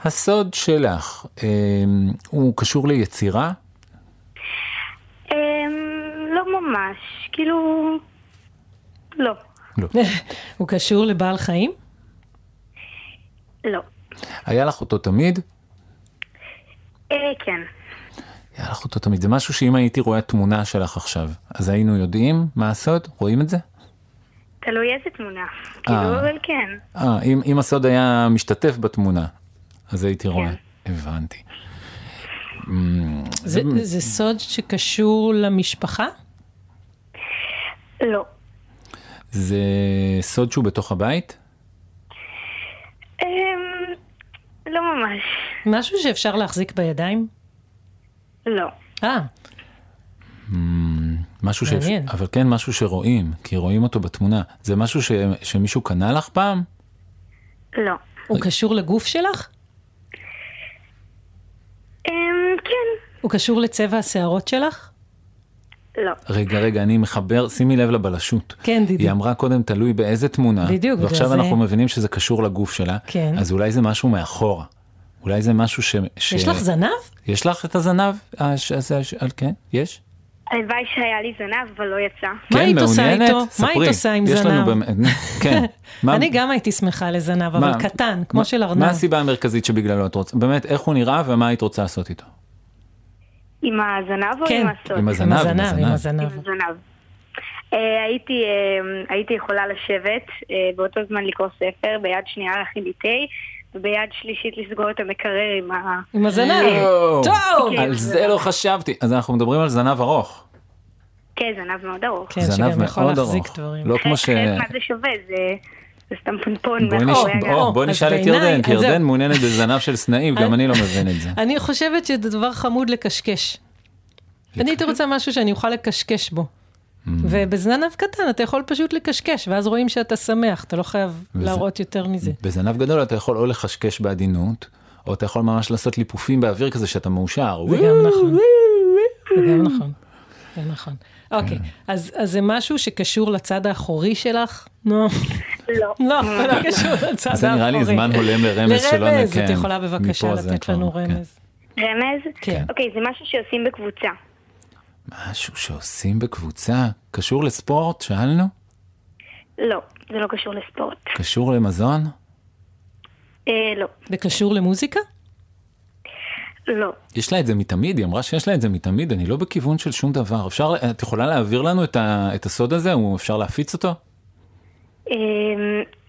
S4: הסוד שלך, אה, הוא קשור ליצירה?
S15: לא ממש, כאילו, לא,
S4: לא. (laughs)
S5: הוא קשור לבעל חיים?
S15: לא.
S4: היה לך אותו תמיד?
S15: אה, כן.
S4: היה לך אותו תמיד. זה משהו שאם הייתי רואה תמונה שלך עכשיו, אז היינו יודעים מה הסוד? רואים את זה?
S15: תלוי איזה תמונה. כאילו,
S4: אה.
S15: אבל כן.
S4: אה, אם, אם הסוד היה משתתף בתמונה, אז הייתי
S5: כן.
S4: רואה. הבנתי. אמ,
S5: זה, זה סוד שקשור למשפחה?
S15: לא.
S4: זה סוד שהוא בתוך הבית?
S15: הם, לא ממש.
S5: משהו שאפשר להחזיק בידיים?
S15: לא.
S5: אה,
S4: אמ, משהו ש...
S5: מעניין.
S4: אבל כן משהו שרואים, כי רואים אותו בתמונה. זה משהו ש... שמישהו קנה לך פעם?
S15: לא.
S5: הוא קשור לגוף שלך?
S15: הם, כן.
S5: הוא קשור לצבע השערות שלך?
S15: לא.
S4: רגע, רגע, אני מחבר, שימי לב לבלשות.
S5: כן, דידי.
S4: היא אמרה קודם תלוי באיזה תמונה.
S5: בדיוק, בגלל
S4: ועכשיו
S5: זה-
S4: אנחנו מבינים שזה קשור לגוף שלה.
S5: כן.
S4: אז אולי זה משהו מאחורה. אולי זה משהו ש... ש...
S5: יש לך זנב?
S4: יש לך את הזנב? אה, ש- הזה, ש- על- כן, יש?
S15: הלוואי שהיה לי זנב, אבל לא יצא.
S5: מה
S4: כן,
S5: היית עושה? איתו? מה
S4: ספרי.
S5: היית עושה עם
S4: יש לנו
S5: זנב?
S4: באמת- (laughs) כן. מה-
S5: אני גם הייתי שמחה לזנב, אבל
S4: מה-
S5: קטן, כמו
S4: מה-
S5: של ארנב.
S4: מה הסיבה המרכזית שבגללו את רוצה? באמת, איך הוא נראה ומה היית רוצה לעשות איתו?
S15: עם הזנב או
S5: כן.
S15: עם הסוד?
S4: עם הזנב, עם הזנב.
S5: עם הזנב.
S15: עם הזנב. אה, הייתי, אה, הייתי יכולה לשבת, אה, באותו זמן לקרוא ספר, ביד שנייה להכין לי תה, וביד שלישית לסגור את המקרר עם ה...
S5: עם הזנב. טוב!
S4: על זה לא חשבתי. אז אנחנו מדברים על זנב ארוך.
S15: כן, זנב מאוד ארוך.
S5: כן,
S4: זנב מאוד ארוך. לא כמו ש...
S15: מה זה שווה? זה זה סתם פונפון
S4: בואי
S15: מאחורי
S4: נש-
S15: הגב.
S5: אז
S4: נשאל את ירדן, כי. ירדן מעוניינת בזנב של סנאים, גם אני לא מבין את זה.
S5: אני חושבת שזה דבר חמוד לקשקש. אני הייתי רוצה משהו שאני אוכל לקשקש בו.
S4: Mm.
S5: ובזנב קטן אתה יכול פשוט לקשקש, ואז רואים שאתה שמח, אתה לא חייב להראות יותר מזה.
S4: בזנב גדול אתה יכול או לחשקש בעדינות, או אתה יכול ממש לעשות ליפופים באוויר כזה שאתה מאושר.
S5: זה גם נכון. זה גם נכון. זה נכון. אוקיי, אז אז זה משהו שקשור לצד האחורי שלך? נו.
S15: לא.
S5: לא, זה לא קשור לצד האחורי.
S4: זה נראה לי זמן הולם לרמז שלא
S5: לרמז,
S4: נ-
S5: את
S4: כן,
S5: יכולה בבקשה לתת לנו
S4: כן.
S5: רמז.
S15: רמז?
S5: כן.
S15: אוקיי, זה משהו שעושים בקבוצה.
S4: משהו שעושים בקבוצה, קשור לספורט, שאלנו?
S15: לא, זה לא קשור לספורט.
S4: קשור למזון?
S15: אה, לא.
S5: זה קשור למוזיקה?
S15: לא.
S4: יש לה את זה מתמיד, היא אמרה שיש לה את זה מתמיד, אני לא בכיוון של שום דבר. אפשר, את יכולה להעביר לנו את, ה, את הסוד הזה, או אפשר להפיץ אותו?
S15: אה,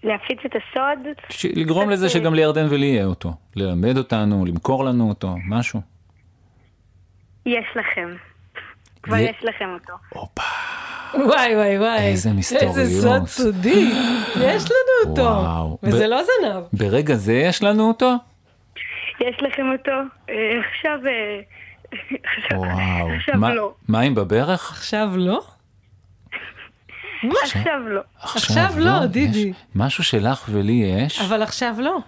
S15: להפיץ את הסוד?
S4: ש- לגרום לזה שגם לירדן ולי יהיה אותו. ללמד אותנו, למכור לנו אותו, משהו.
S15: יש לכם. כבר יש לכם אותו.
S5: וואי וואי וואי.
S4: איזה מסתוריות.
S5: איזה סוד סודי. יש לנו אותו.
S4: וואו.
S5: וזה
S4: ב-
S5: לא זנב.
S4: ברגע זה יש לנו אותו?
S15: יש לכם אותו. אה, עכשיו... אה, עכשיו-
S4: וואו.
S15: עכשיו
S4: מה-
S15: לא.
S4: מים בברך?
S5: עכשיו לא?
S15: עכשיו לא.
S5: עכשיו לא, דידי.
S4: יש משהו שלך ולי יש,
S5: אבל עכשיו לא.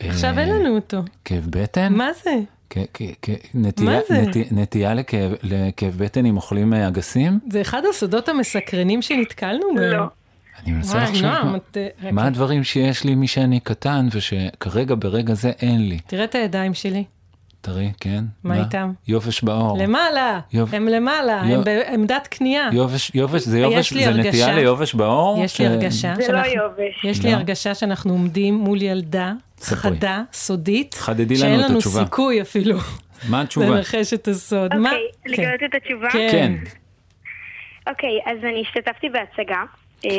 S5: עכשיו
S4: אה,
S5: אין לנו אותו.
S4: כאב בטן?
S5: מה זה?
S4: נטייה-? נטי- לכאב- לכאב בטן אם אוכלים אה, אגסים?
S5: זה אחד הסודות המסקרנים שנתקלנו בהם.
S15: לא.
S4: אני מנסה לחשוב
S5: נועם,
S4: מה-
S5: את, אה,
S4: מה. הדברים שיש לי משאני קטן ושכרגע ברגע זה אין לי.
S5: תראה את הידיים שלי.
S4: תראי, כן?
S5: מה איתם?
S4: יובש בעור.
S5: למעלה.
S4: יוב-
S5: הם למעלה.
S4: יו-
S5: הם בעמדת קנייה.
S4: יובש, יובש, זה
S5: יש
S4: יובש,
S5: לי
S4: זה
S5: הרגשה-
S4: נטייה ליובש בעור?
S5: יש לי
S4: ש-
S5: הרגשה
S15: זה לא. יובש.
S5: יש לי
S4: לא?
S5: הרגשה שאנחנו עומדים מול ילדה
S4: ספרי.
S5: חדה, סודית,
S4: חדדי לנו
S5: שאין
S4: את
S5: לנו
S4: התשובה.
S5: סיכוי אפילו (laughs)
S4: מה התשובה?
S5: לנחש את הסוד. מה?
S15: אוקיי,
S5: כן.
S15: לגלות את התשובה?
S5: כן.
S4: כן.
S15: אוקיי, אז אני השתתפתי בהצגה אה,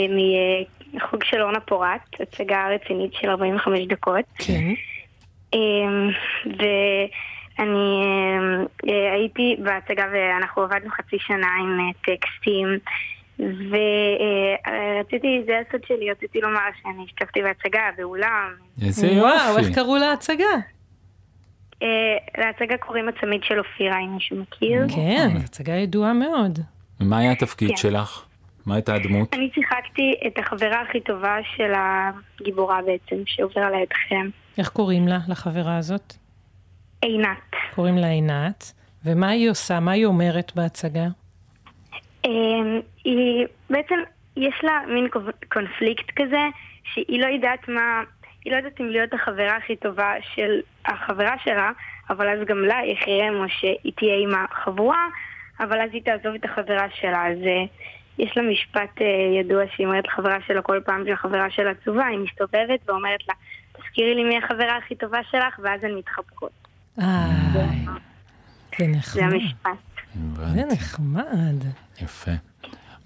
S15: מחוג של אורנה פורת, הצגה רצינית של 45 דקות.
S5: כן.
S15: אמ, ואני אמ, אה, הייתי בהצגה ואנחנו עבדנו חצי שנה עם אה, טקסטים ורציתי, זה הסוד שלי, רציתי לומר שאני השתתפתי בהצגה באולם.
S4: איזה
S5: וואו, איך
S4: יופי.
S5: קראו להצגה?
S15: אה, להצגה קוראים הצמיד של אופירה, אם מישהו מכיר.
S5: כן, הצגה ידועה מאוד.
S4: ומה היה התפקיד
S15: כן.
S4: שלך? מה הייתה הדמות?
S15: אני שיחקתי את החברה הכי טובה של הגיבורה בעצם, שעוברה לידכם.
S5: איך קוראים לה, לחברה הזאת?
S15: עינת.
S5: קוראים לה עינת. ומה היא עושה? מה היא אומרת בהצגה?
S15: אמ, היא בעצם, יש לה מין קונפ- קונפליקט כזה, שהיא לא יודעת מה, היא לא יודעת אם להיות החברה הכי טובה של החברה שלה, אבל אז גם לה יחרם או שהיא תהיה עם החבורה, אבל אז היא תעזוב את החברה שלה. אז אה, יש לה משפט אה, ידוע שהיא אומרת לחברה שלה כל פעם שהחברה שלה עצובה, היא מסתובבת ואומרת לה, תזכירי לי מי החברה הכי טובה שלך, ואז הן מתחבקות.
S5: אה, זה
S15: זה
S5: נחמד.
S15: המשפט.
S5: זה נחמד.
S4: יפה.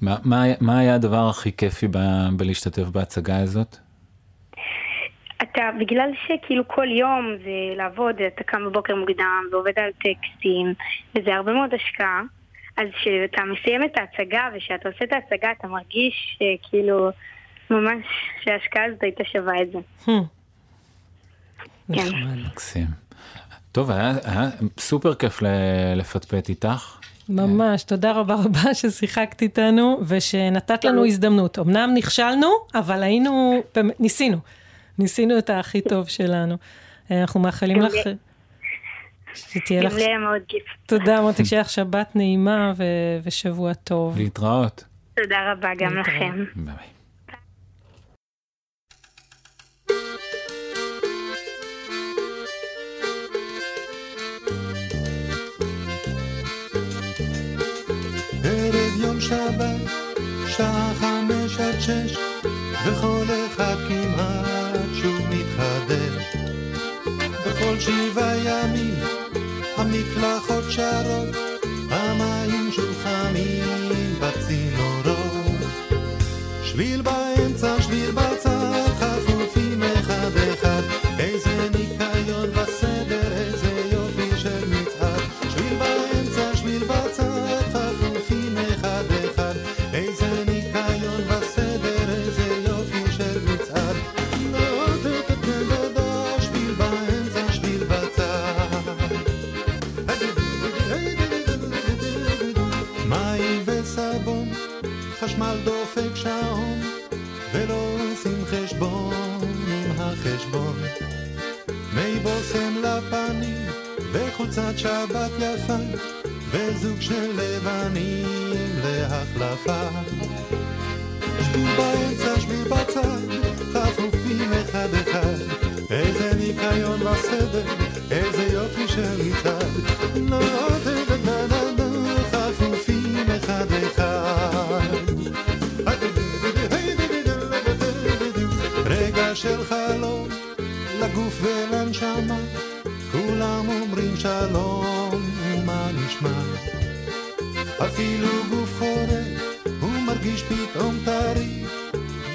S4: מה- מה מה היה הדבר הכי כיפי ב- בלהשתתף בהצגה הזאת?
S15: אתה, בגלל שכאילו כל יום זה לעבוד, אתה קם בבוקר מוקדם ועובד על טקסטים, וזה הרבה מאוד השקעה, אז כשאתה מסיים את ההצגה ושאתה עושה את ההצגה, אתה מרגיש שכאילו ממש שההשקעה הזאת הייתה שווה את זה. כן.
S4: מקסים. טוב, היה היה סופר כיף ל- לפטפט איתך.
S5: ממש, תודה רבה רבה ששיחקת איתנו ושנתת לנו הזדמנות. אמנם נכשלנו, אבל היינו, ניסינו. ניסינו את הכי טוב שלנו. אנחנו מאחלים
S15: גם
S5: לך שתהיה
S15: גם
S5: לך...
S15: לי היה מאוד כיף.
S5: תודה, מותק, שיהיה לך שבת נעימה ושבוע טוב.
S4: להתראות.
S15: תודה רבה גם. לכם.
S4: ביי.
S6: יום שבת, שעה חמש עד שש, וכל אחד כמעט שוב מתחדש. בכל שבעה ימים המקלחות שרות, המים שוב חמים בצינורות. שביל באמצע, שביל בצד,
S22: שבת יפה, וזוג של לבנים להחלפה. שביל באמצע, שביל בצד, חפופים אחד אחד, איזה ניקיון וסדר, איזה יופי של מצעד. דה, דה, חפופים אחד אחד. רגע של חלום, לגוף ולנשמה, כולם אומרים שלום, ומה נשמע? אפילו גוף חורק, הוא מרגיש פתאום טרי,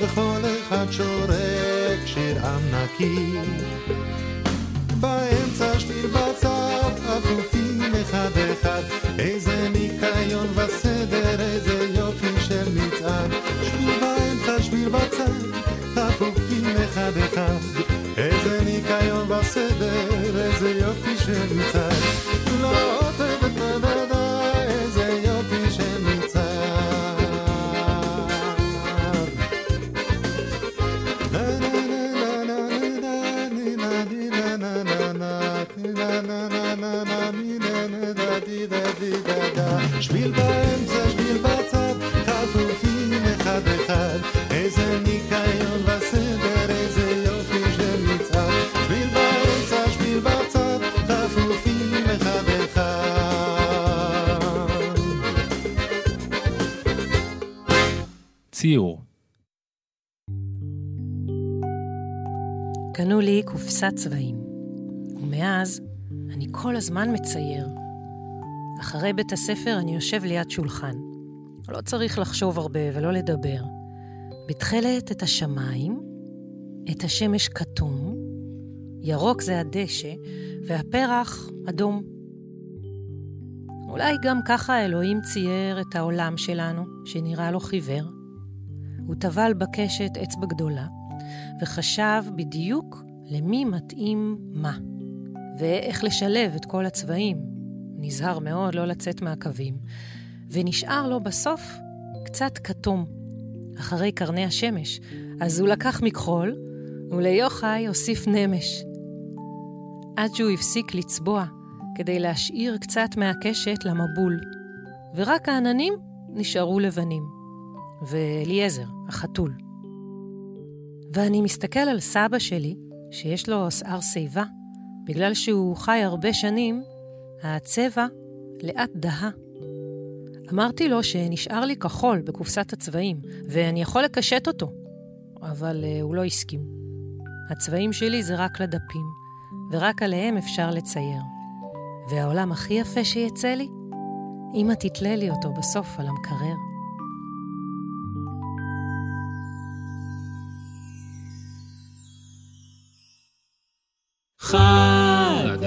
S22: וכל אחד שורק שיר עם נקי.
S5: קופסת צבעים, ומאז אני כל הזמן מצייר. אחרי בית הספר אני יושב ליד שולחן. לא צריך לחשוב הרבה ולא לדבר. בתכלת את השמיים, את השמש כתום, ירוק זה הדשא, והפרח אדום. אולי גם ככה אלוהים צייר את העולם שלנו, שנראה לו חיוור. הוא טבל בקשת אצבע גדולה, וחשב בדיוק למי מתאים מה, ואיך לשלב את כל הצבעים. נזהר מאוד לא לצאת מהקווים, ונשאר לו בסוף קצת כתום, אחרי קרני השמש. אז הוא לקח מכחול, וליוחאי הוסיף נמש. עד שהוא הפסיק לצבוע, כדי להשאיר קצת מהקשת למבול, ורק העננים נשארו לבנים, ואליעזר, החתול. ואני מסתכל על סבא שלי, שיש לו שיער שיבה, בגלל שהוא חי הרבה שנים, הצבע לאט דהה. אמרתי לו שנשאר לי כחול בקופסת הצבעים, ואני יכול לקשט אותו, אבל uh, הוא לא הסכים. הצבעים שלי זה רק לדפים, ורק עליהם אפשר לצייר. והעולם הכי יפה שיצא לי? אמא תתלה לי אותו בסוף על המקרר.
S3: חדשות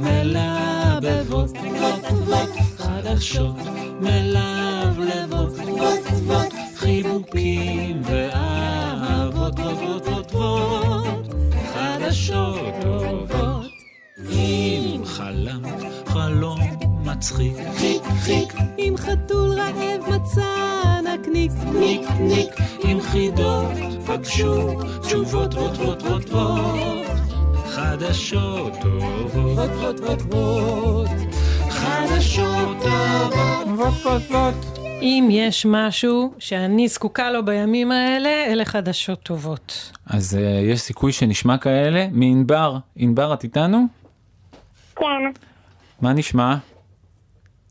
S3: מלבבות, בות בות, חדשות מלבלבות, בות בות, חיבוקים ואהבות, בות בות בות בות, חדשות טובות. אם חלמת חלום מצחיק, חיק חיק,
S13: אם חתול רעב מצא נקניק,
S3: ניק ניק, עם חידות פגשו תשובות בות בות בות בות. חדשות טובות, בות בות בות בות, חדשות טובות,
S4: בות בות בות.
S5: אם יש משהו שאני זקוקה לו בימים האלה, אלה חדשות טובות.
S4: אז uh, יש סיכוי שנשמע כאלה מענבר. ענבר, את איתנו?
S23: כן,
S4: מה נשמע?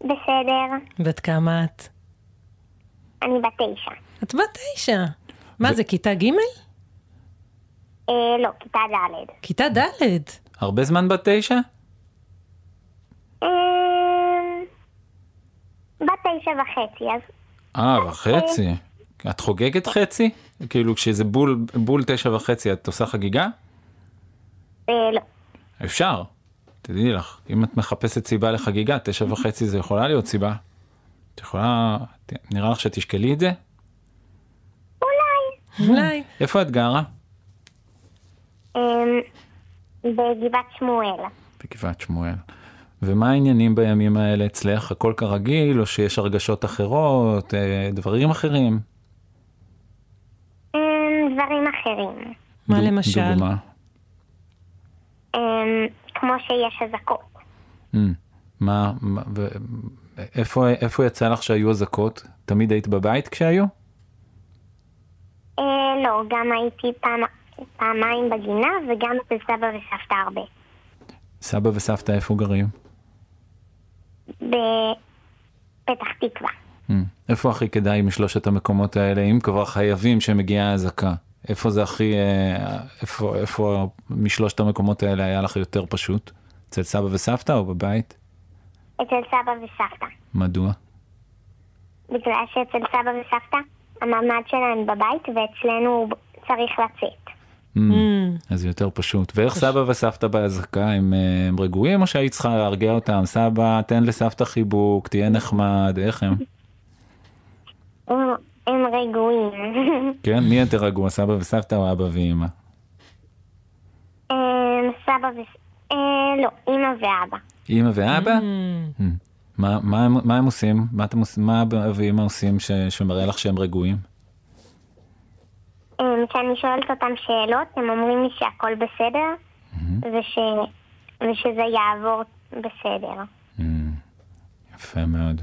S23: בסדר.
S5: בת כמה את?
S23: אני בת תשע.
S5: את בת תשע. מה זה, כיתה ג'?
S23: אה, לא, כיתה ד'.
S5: כיתה ד'.
S4: הרבה זמן בת תשע?
S23: אה, בת תשע וחצי, אז
S4: אה, וחצי. את חוגגת חצי? כאילו כשזה בול, בול תשע וחצי את עושה חגיגה?
S23: אה, לא.
S4: אפשר. תדעי לך, אם את מחפשת סיבה לחגיגה, תשע וחצי זה יכולה להיות סיבה. את יכולה, נראה לך שתשקלי את זה?
S23: אולי.
S5: אולי.
S4: איפה את גרה?
S23: אה, בגבעת שמואל.
S4: בגבעת שמואל. ומה העניינים בימים האלה אצלך? הכל כרגיל, או שיש הרגשות אחרות, אה, דברים אחרים?
S23: אמ, דברים אחרים.
S5: מה למשל?
S4: דוגמה.
S23: אמ, כמו שיש אזעקות.
S4: Mm, מה, מה- ו- איפה, איפה יצא לך שהיו אזעקות? תמיד היית בבית כשהיו?
S23: אה, לא, גם הייתי פעם, פעמיים בגינה וגם אצל סבא וסבתא הרבה.
S4: סבא וסבתא איפה גרים?
S23: בפתח תקווה.
S4: Mm, איפה הכי כדאי משלושת המקומות האלה, אם כבר חייבים שמגיעה אזעקה? איפה זה הכי, אה, איפה, איפה משלושת המקומות האלה היה לך יותר פשוט? אצל סבא וסבתא או בבית?
S23: אצל סבא וסבתא.
S4: מדוע?
S23: בגלל שאצל סבא וסבתא המעמד שלהם בבית ואצלנו צריך לצאת.
S4: Mm, אז זה יותר פשוט. ואיך סבא וסבתא באזעקה, הם, אה, הם רגועים או שהיית צריכה להרגיע אותם? סבא, תן לסבתא חיבוק, תהיה נחמד, איך הם?
S23: הם, רגועים. (laughs)
S4: כן, מי יותר רגוע, סבא וסבתא או אבא ואמא?
S23: אמ, סבא ו... אה, לא, אמא ואבא.
S4: אמא ואבא? Mm. מה, מה, הם- עושים? מה, אבא ואמא עושים שמראה לך שהם רגועים?
S23: אמ, כשאני שואלת אותם שאלות, הם אומרים לי שהכל בסדר וש... ושזה יעבור בסדר.
S4: יפה מאוד.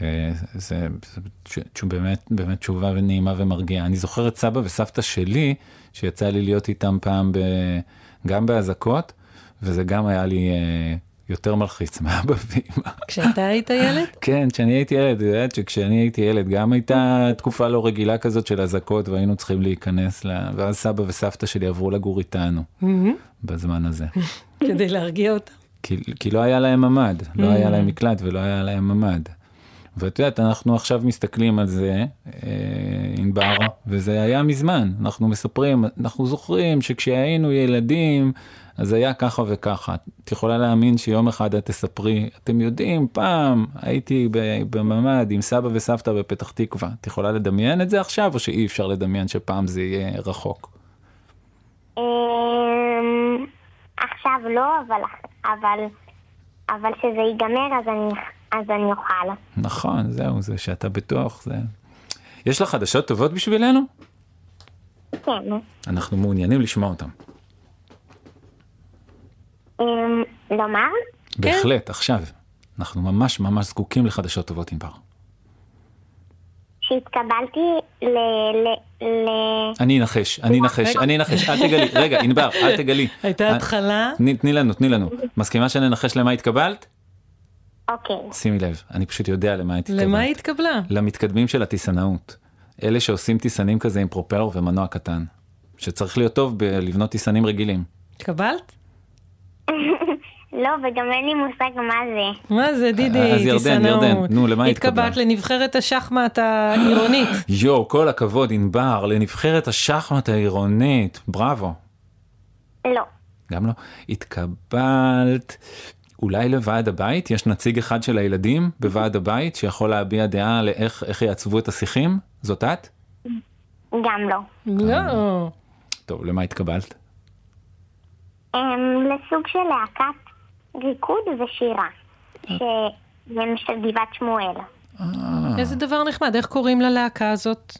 S4: זה, זה, זה תש- באמת, באמת תשובה נעימה ומרגיעה. אני זוכר את סבא וסבתא שלי, שיצא לי להיות איתם פעם ב, גם באזעקות, וזה גם היה לי אה, יותר מלחיץ מאבא ואמא.
S5: כשאתה היית ילד? (laughs)
S4: כן, כשאני הייתי ילד, את יודעת שכשאני הייתי ילד גם הייתה תקופה לא רגילה כזאת של אזעקות והיינו צריכים להיכנס, ל... ואז סבא וסבתא שלי עברו לגור איתנו בזמן הזה. (laughs)
S5: כדי להרגיע אותם.
S4: כי, כי לא היה להם ממ"ד, לא
S5: Mm.
S4: היה להם מקלט ולא היה להם ממ"ד. ואת יודעת, אנחנו עכשיו מסתכלים על זה, אה, ענבר, וזה היה מזמן. אנחנו מספרים, אנחנו זוכרים שכשהיינו ילדים, אז היה ככה וככה. את יכולה להאמין שיום אחד את תספרי, אתם יודעים, פעם הייתי בממ"ד עם סבא וסבתא בפתח תקווה. את יכולה לדמיין את זה עכשיו, או שאי אפשר לדמיין שפעם זה יהיה רחוק?
S23: אמ, עכשיו לא, אבל, אבל, אבל שזה ייגמר אז אני, אז אני אוכל.
S4: נכון, זהו, זה שאתה בטוח, זה... יש לך חדשות טובות בשבילנו?
S23: כן.
S4: אנחנו מעוניינים לשמוע אותם.
S23: אמ, לומר?
S4: בהחלט, עכשיו. אנחנו ממש ממש זקוקים לחדשות טובות, ענבר.
S23: שהתקבלתי ל... ל... ל...
S4: אני אנחש, אני אנחש, אני אנחש, אל תגלי, (laughs) רגע, ענבר, אל תגלי.
S5: הייתה
S4: אה,
S5: התחלה?
S4: תני תני לנו, תני לנו. מסכימה שננחש למה התקבלת?
S23: אוקיי.
S4: שימי לב, אני פשוט יודע למה התקבלת.
S5: למה היא התקבלה?
S4: למתקדמים של הטיסנאות. אלה שעושים טיסנים כזה עם פרופלר ומנוע קטן. שצריך להיות טוב בלבנות טיסנים רגילים.
S5: התקבלת? (laughs)
S23: לא, וגם אין לי מושג מה זה.
S5: מה זה, דידי,
S4: אז ירדן,
S5: טיסנאות.
S4: ירדן, נו, למה התקבלת?
S5: התקבלת לנבחרת השחמט העירונית. (laughs)
S4: יואו, כל הכבוד, ענבר, לנבחרת השחמט העירונית, בראבו.
S23: לא.
S4: גם לא. התקבלת אולי לוועד הבית? יש נציג אחד של הילדים בוועד הבית שיכול להביע דעה לאיך איך יעצבו את השיחים? זאת את?
S23: גם לא.
S5: לא.
S4: טוב, למה התקבלת?
S23: אמ, לסוג של להקת ריקוד ושירה. שהם של גבעת שמואל.
S5: איזה דבר נחמד, איך קוראים ללהקה הזאת?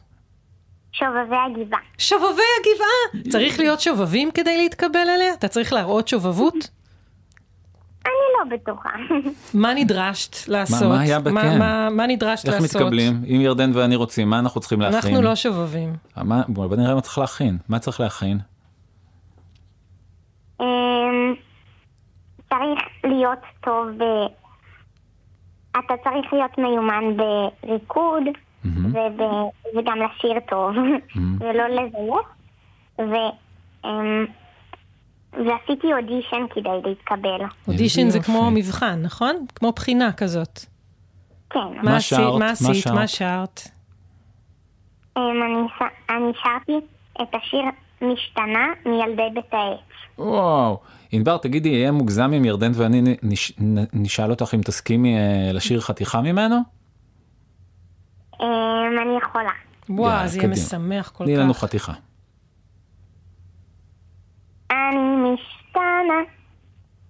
S23: שובבי הגבעה.
S5: שובבי הגבעה! צריך להיות שובבים כדי להתקבל אליה? אתה צריך להראות שובבות?
S23: אני לא בטוחה. (laughs)
S5: מה נדרשת לעשות?
S4: מה היה בכן?
S5: מה- מה- מה נדרשת
S4: איך
S5: לעשות?
S4: מתקבלים? אם ירדן ואני רוצים, מה אנחנו צריכים להכין?
S5: אנחנו לא שובבים.
S4: מה, בוא נראה מה צריך להכין. מה צריך להכין?
S23: אמ, צריך להיות טוב ב... אתה צריך להיות מיומן בריקוד וב... וגם לשיר טוב ולא לזייף ו... אמ, ועשיתי אודישן כדי להתקבל.
S5: אודישן זה. כמו מבחן, נכון? כמו בחינה כזאת.
S23: כן.
S5: מה?
S4: שרת?
S5: מה עשית?
S4: שרת?
S5: מה שרת?
S23: אמ, אני שרתי את השיר משתנה מילדי בית העץ.
S4: וואו. ענבר, תגידי, יהיה מוגזם אם ירדן ואני נש, נשאל אותך אם תסכימי אה, לשיר חתיכה ממנו?
S23: אמ, אני יכולה.
S5: וואו, זה יהיה. משמח כל
S4: תני לנו
S5: כך.
S4: חתיכה.
S23: אני משתנה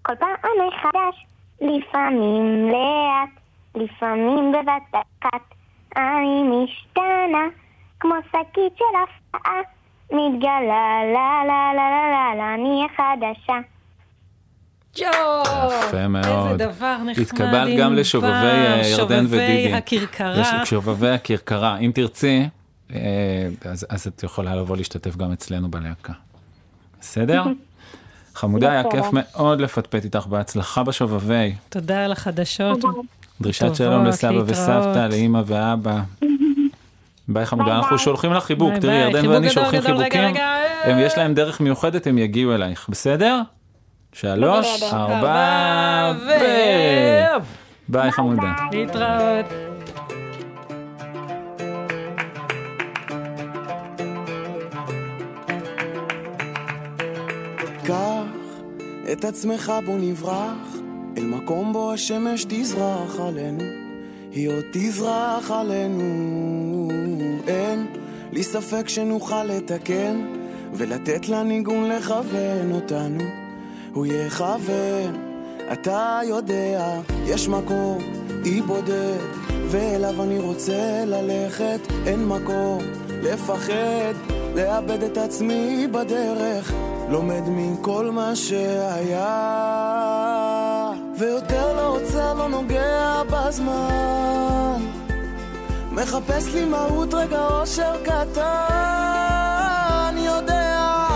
S23: כל פעם מחדש לפעמים לאט, לפעמים בבת אחת. אני משתנה, כמו שקית של הפתעה. מתגלה, לה לה לה לה לה לה, אני החדשה.
S4: יפה מאוד.
S5: איזה דבר נחמד.
S4: התקבלת גם לשובבי אה, ירדן ודידי.
S5: שובבי הכרכרה.
S4: יש- שובבי הכרכרה. אם תרצי, אה, אז אז את יכולה לבוא להשתתף גם אצלנו בלהקה. בסדר? (laughs) חמודה, היה. כיף מאוד לפטפט איתך, בהצלחה בשובבי.
S5: תודה על החדשות.
S4: דרישת שלום לסבא. וסבתא, לאימא ואבא. (laughs) ביי חמודה, אנחנו שולחים לך חיבוק, תראי, ירדן ואני שולחים חיבוקים, הם יש להם דרך מיוחדת, הם יגיעו אלייך, בסדר? שלוש. ארבע, ו... ביי חמודה.
S5: להתראות.
S12: קח את עצמך בוא נברח אל מקום בו השמש תזרח עלינו היא עוד תזרח עלינו אין. לי ספק שנוכל לתקן ולתת לניגון לכוון אותנו. הוא יכוון אתה יודע יש מקום אי בודד ואליו אני רוצה ללכת. אין מקום לפחד לאבד את עצמי בדרך. לומד מכל מה שהיה. ויותר לא עוצר, לא נוגע בזמן מחפש לי מהות רגע אושר קטן יודע.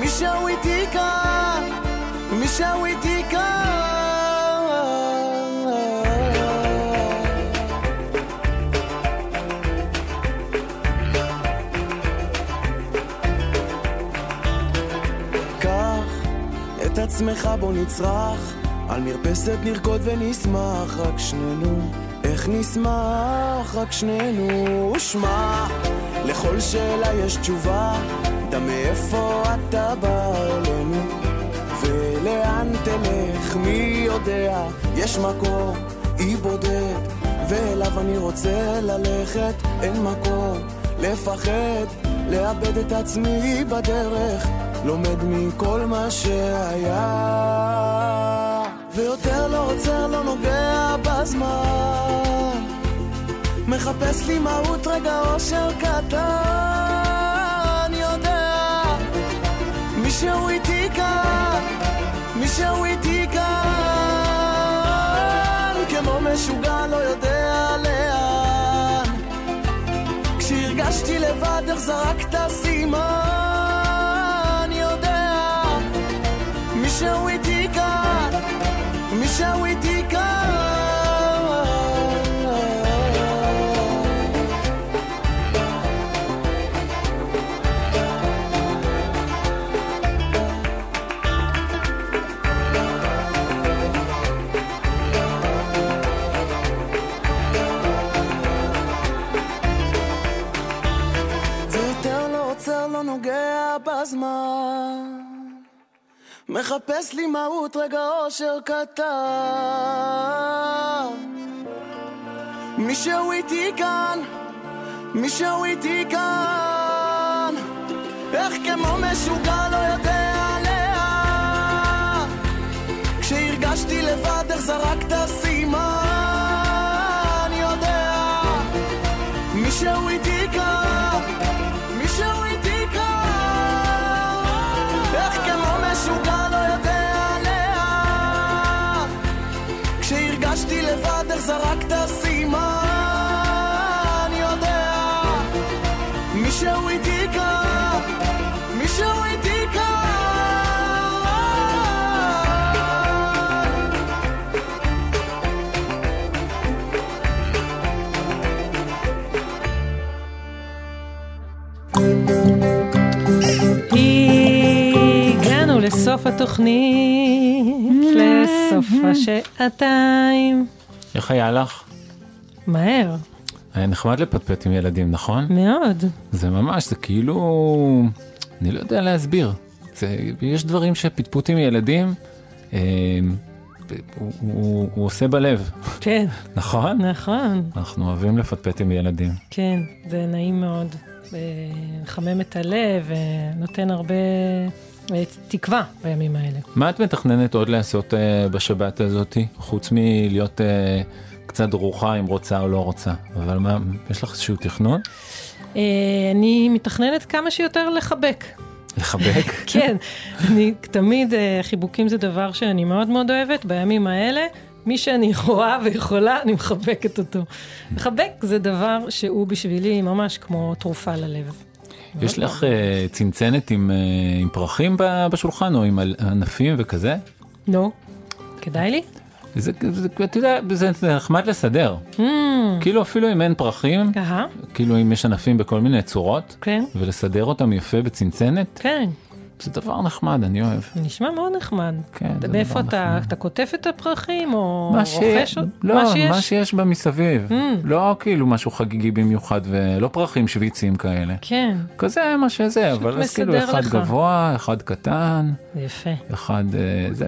S12: מישהו איתי כאן מישהו איתי כאן. קח את עצמך בוא נצרח. על מרפסת נרקוד ונשמח רק שנינו איך נשמח רק שנינו שמע לכל שאלה יש תשובה. דע מאיפה אתה בא אלינו ולאן תלך מי יודע? יש מקום אי בודד ואליו אני רוצה ללכת. אין מקום לפחד לאבד את עצמי בדרך. לומד מכל מה שהיה. ויותר עוצר, לא נוגע בזמן. מחפש לי מהות רגע אושר קטן יודע. מישהו איתי כאן מישהו איתי כאן. כמו משוגע לא יודע לאן. כשהרגשתי לבד איך זרקת סימן יודע. מישהו איתי לא עוצר, לא נוגע בזמן מחפש לי מהות, רגע אושר קטן. מישהו איתי כאן, מישהו איתי כאן. איך כמו משוגע לא יודע לאן. כשהרגשתי לבד איך זרקת
S5: לסוף התוכנית, לסוף השעתיים.
S4: איך היה לך?
S5: מהר,
S4: היה נחמד לפטפט עם ילדים, נכון?
S5: מאוד.
S4: זה ממש, זה כאילו, אני לא יודע להסביר. זה, יש דברים שפטפוט עם ילדים, אה, הוא, הוא, הוא עושה בלב,
S5: כן, (laughs)
S4: נכון?
S5: נכון,
S4: אנחנו אוהבים לפטפט עם ילדים.
S5: כן, זה נעים מאוד. אה, מחמם את הלב, ונותן הרבה
S18: תקווה בימים האלה.
S4: מה את מתכננת עוד לעשות אה, בשבת הזאתי, חוץ מלהיות אה, קצת דרוכה אם רוצה או לא רוצה? אבל מה, יש לך איזשהו תכנון?
S18: אה, אני מתכננת כמה שיותר לחבק.
S4: לחבק? (laughs)
S18: כן, אני תמיד, אה, חיבוקים זה דבר שאני מאוד מאוד אוהבת, בימים האלה, מי שאני (laughs) רואה ויכולה, אני מחבקת אותו. לחבק זה דבר שהוא בשבילי ממש כמו תרופה ללב.
S4: יש לך אה, צנצנת עם, אה, פרחים בשולחן או עם ענפים וכזה?
S18: נו, כדאי לי?
S4: זה, זה, אתה יודע, זה זה נחמד לסדר.
S18: Mm,
S4: כאילו אפילו אם אין פרחים,
S18: אהה,
S4: כאילו אם יש ענפים בכל מיני צורות,
S18: כן,
S4: ולסדר אותם יפה בצנצנת,
S18: כן,
S4: זה דבר נחמד, אני אוהב.
S18: נשמע מאוד נחמד.
S4: כן, זה
S18: מאיפה
S4: דבר
S18: אתה,
S4: נחמד.
S18: אתה קוטף את הפרחים או רוכש? עוד-
S4: לא,
S18: מה שיש?
S4: מה שיש בה מסביב.
S18: Mm.
S4: לא כאילו משהו חגיגי במיוחד ולא פרחים שוויצים כאלה.
S18: כן,
S4: כזה מה שזה, אבל אז כאילו אחד
S18: לך.
S4: גבוה, אחד קטן,
S18: יפה.
S4: אחד אה, זה,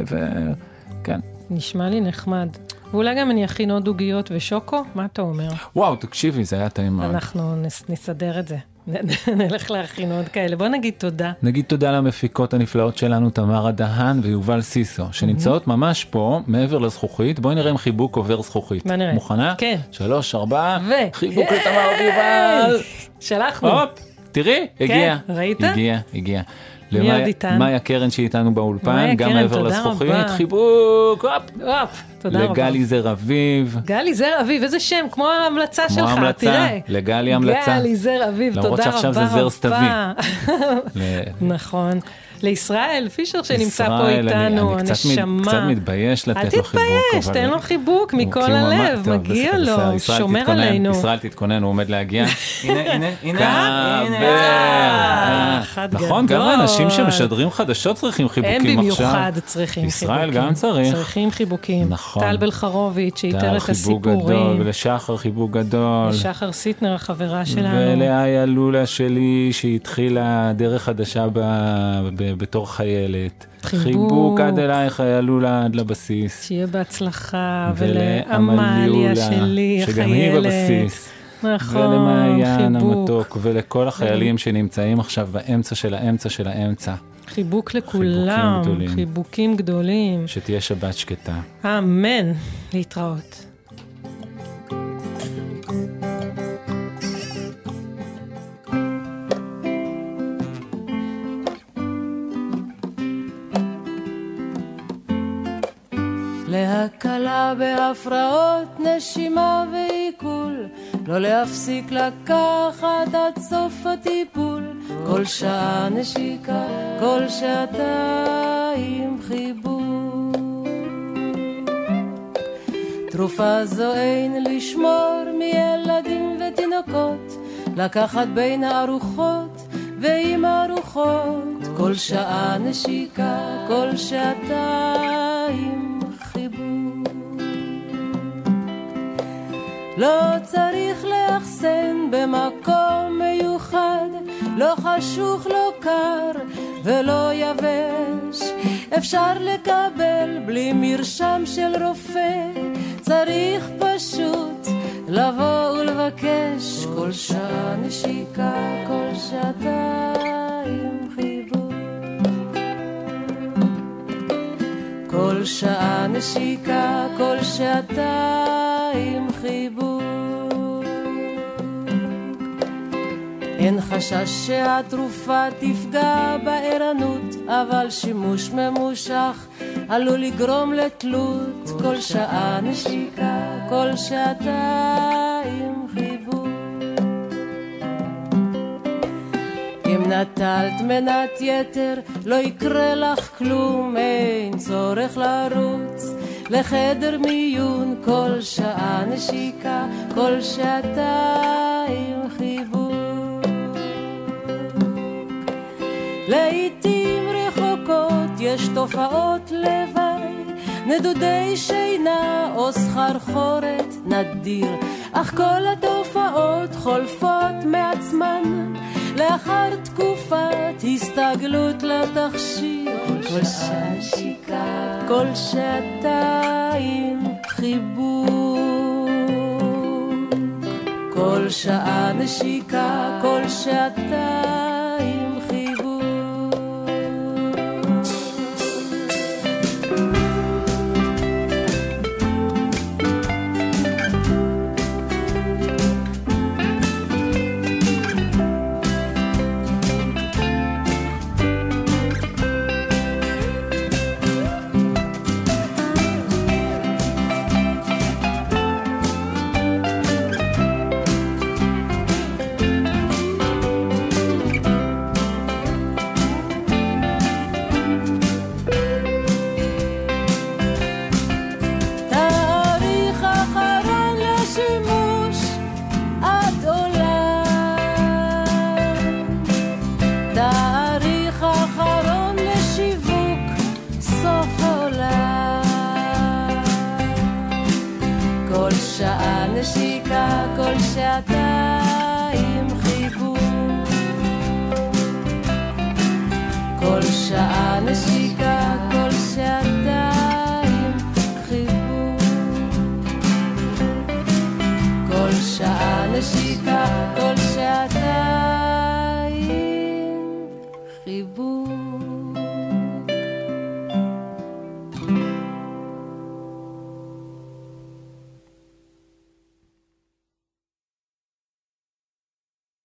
S4: וכן.
S18: נשמע לי נחמד. ואולי גם אני אכין עוד עוגיות ושוקו? מה אתה אומר?
S4: וואו, תקשיבי, זה היה טעים מאוד.
S18: אנחנו נס- נסדר את זה. נלך להכין עוד כאלה. בוא נגיד תודה.
S4: נגיד תודה למפיקות הנפלאות שלנו, תמרה דהן ויובל סיסו, שנמצאות ממש פה, מעבר לזכוכית. בואי נראה אם חיבוק עובר זכוכית.
S18: בוא נראה.
S4: מוכנה?
S18: כן.
S4: שלוש, ארבע,
S18: ו...
S4: חיבוק לתמר ויובל.
S18: שלחנו.
S4: הופ, תראי, הגיע.
S18: ראית?
S4: הגיע, הגיע. למאיה-
S18: איתנו?
S4: מאיה קרן שאיתנו באולפן,
S18: מאיה
S4: גם מעבר לזכוכית. חיבוק, הופ.
S18: הופ, תודה רבה.
S4: לגלי זר אביב,
S18: גלי זר אביב, איזה שם, כמו ההמלצה
S4: כמו
S18: שלך,
S4: ההמלצה,
S18: תראה.
S4: לגלי המלצה.
S18: גלי זר אביב, תודה
S4: למרות
S18: רבה
S4: שעכשיו זה זר סתווי.
S18: נכון. לישראל פישר שנמצא פה
S4: ישראל,
S18: איתנו,
S4: אני קצת מת-
S18: הנשמה.
S4: קצת מתבייש
S18: אל
S4: לתת לו חיבוק.
S18: תתבייש,
S4: אבל-
S18: תן לו חיבוק מכל
S4: כאילו
S18: הלב,
S4: טוב,
S18: מגיע
S4: בסדר,
S18: לו, הוא
S4: ישראל
S18: שומר
S4: תתכונן,
S18: עלינו.
S4: ישראל תתכונן, הוא עומד להגיע. (laughs) הנה, הנה, הנה, נכון,
S18: גדול.
S4: גם האנשים שמשדרים חדשות צריכים
S18: הם
S4: חיבוקים עכשיו.
S18: במיוחד צריכים
S4: ישראל
S18: חיבוקים.
S4: גם צריך.
S18: צריכים חיבוקים.
S4: נכון.
S18: טל בלחרוביץ', שאיתר
S4: טל,
S18: את הסיפורים.
S4: ולשחר חיבוק גדול.
S18: ושחר סיטנר, החברה שלנו.
S4: ולאיה לולה שלי, שהתחילה דרך חדשה בתור חיילת.
S18: חיבוק.
S4: חיבוק עד אלייך, איה לולה, עד לבסיס.
S18: שיהיה בהצלחה,
S4: ולעמליה
S18: שלי, החיילת.
S4: שגם היא בבסיס.
S18: נכון,
S4: ולמעיין
S18: חיבוק.
S4: המתוק, ולכל החיילים שנמצאים עכשיו באמצע של האמצע של האמצע.
S18: חיבוק לכולם,
S4: גדולים.
S18: חיבוקים גדולים.
S4: שתהיה שבת שקטה.
S18: אמן. להתראות. להקלה בהפרעות נשימה ועיכול, לא להפסיק לקחת עד סוף הטיפול, כל שעה נשיקה, כל שעתיים חיבור. תרופה זו אין לשמור מילדים ותינוקות, לקחת בין הארוחות ועם הארוחות, כל שעה נשיקה, כל שעתיים לא צריך לאחסן במקום מיוחד, לא חשוך, לא קר ולא יבש. אפשר לקבל בלי מרשם של רופא, צריך פשוט לבוא ולבקש כל שעה נשיקה, כל שעתיים חיבור. כל שעה נשיקה, כל שעתיים חיבור. אין חשש שהתרופה תפגע בערנות, אבל שימוש ממושך עלול לגרום לתלות. כל שעה נשיקה, כל שעתיים חיבור. אם נטלת מנת יתר, לא יקרה לך כלום, אין צורך לרוץ לחדר מיון. כל שעה נשיקה, כל שעתיים חיבור. לעתים רחוקות יש תופעות לוואי, נדודי שינה או סחרחורת נדיר, אך כל התופעות חולפות מעצמן. לאחר תקופת הסתגלות לתכשיר. כל שעה נשיקה, כל שעתיים חיבור. כל שעה נשיקה, כל שעתיים כל שעתיים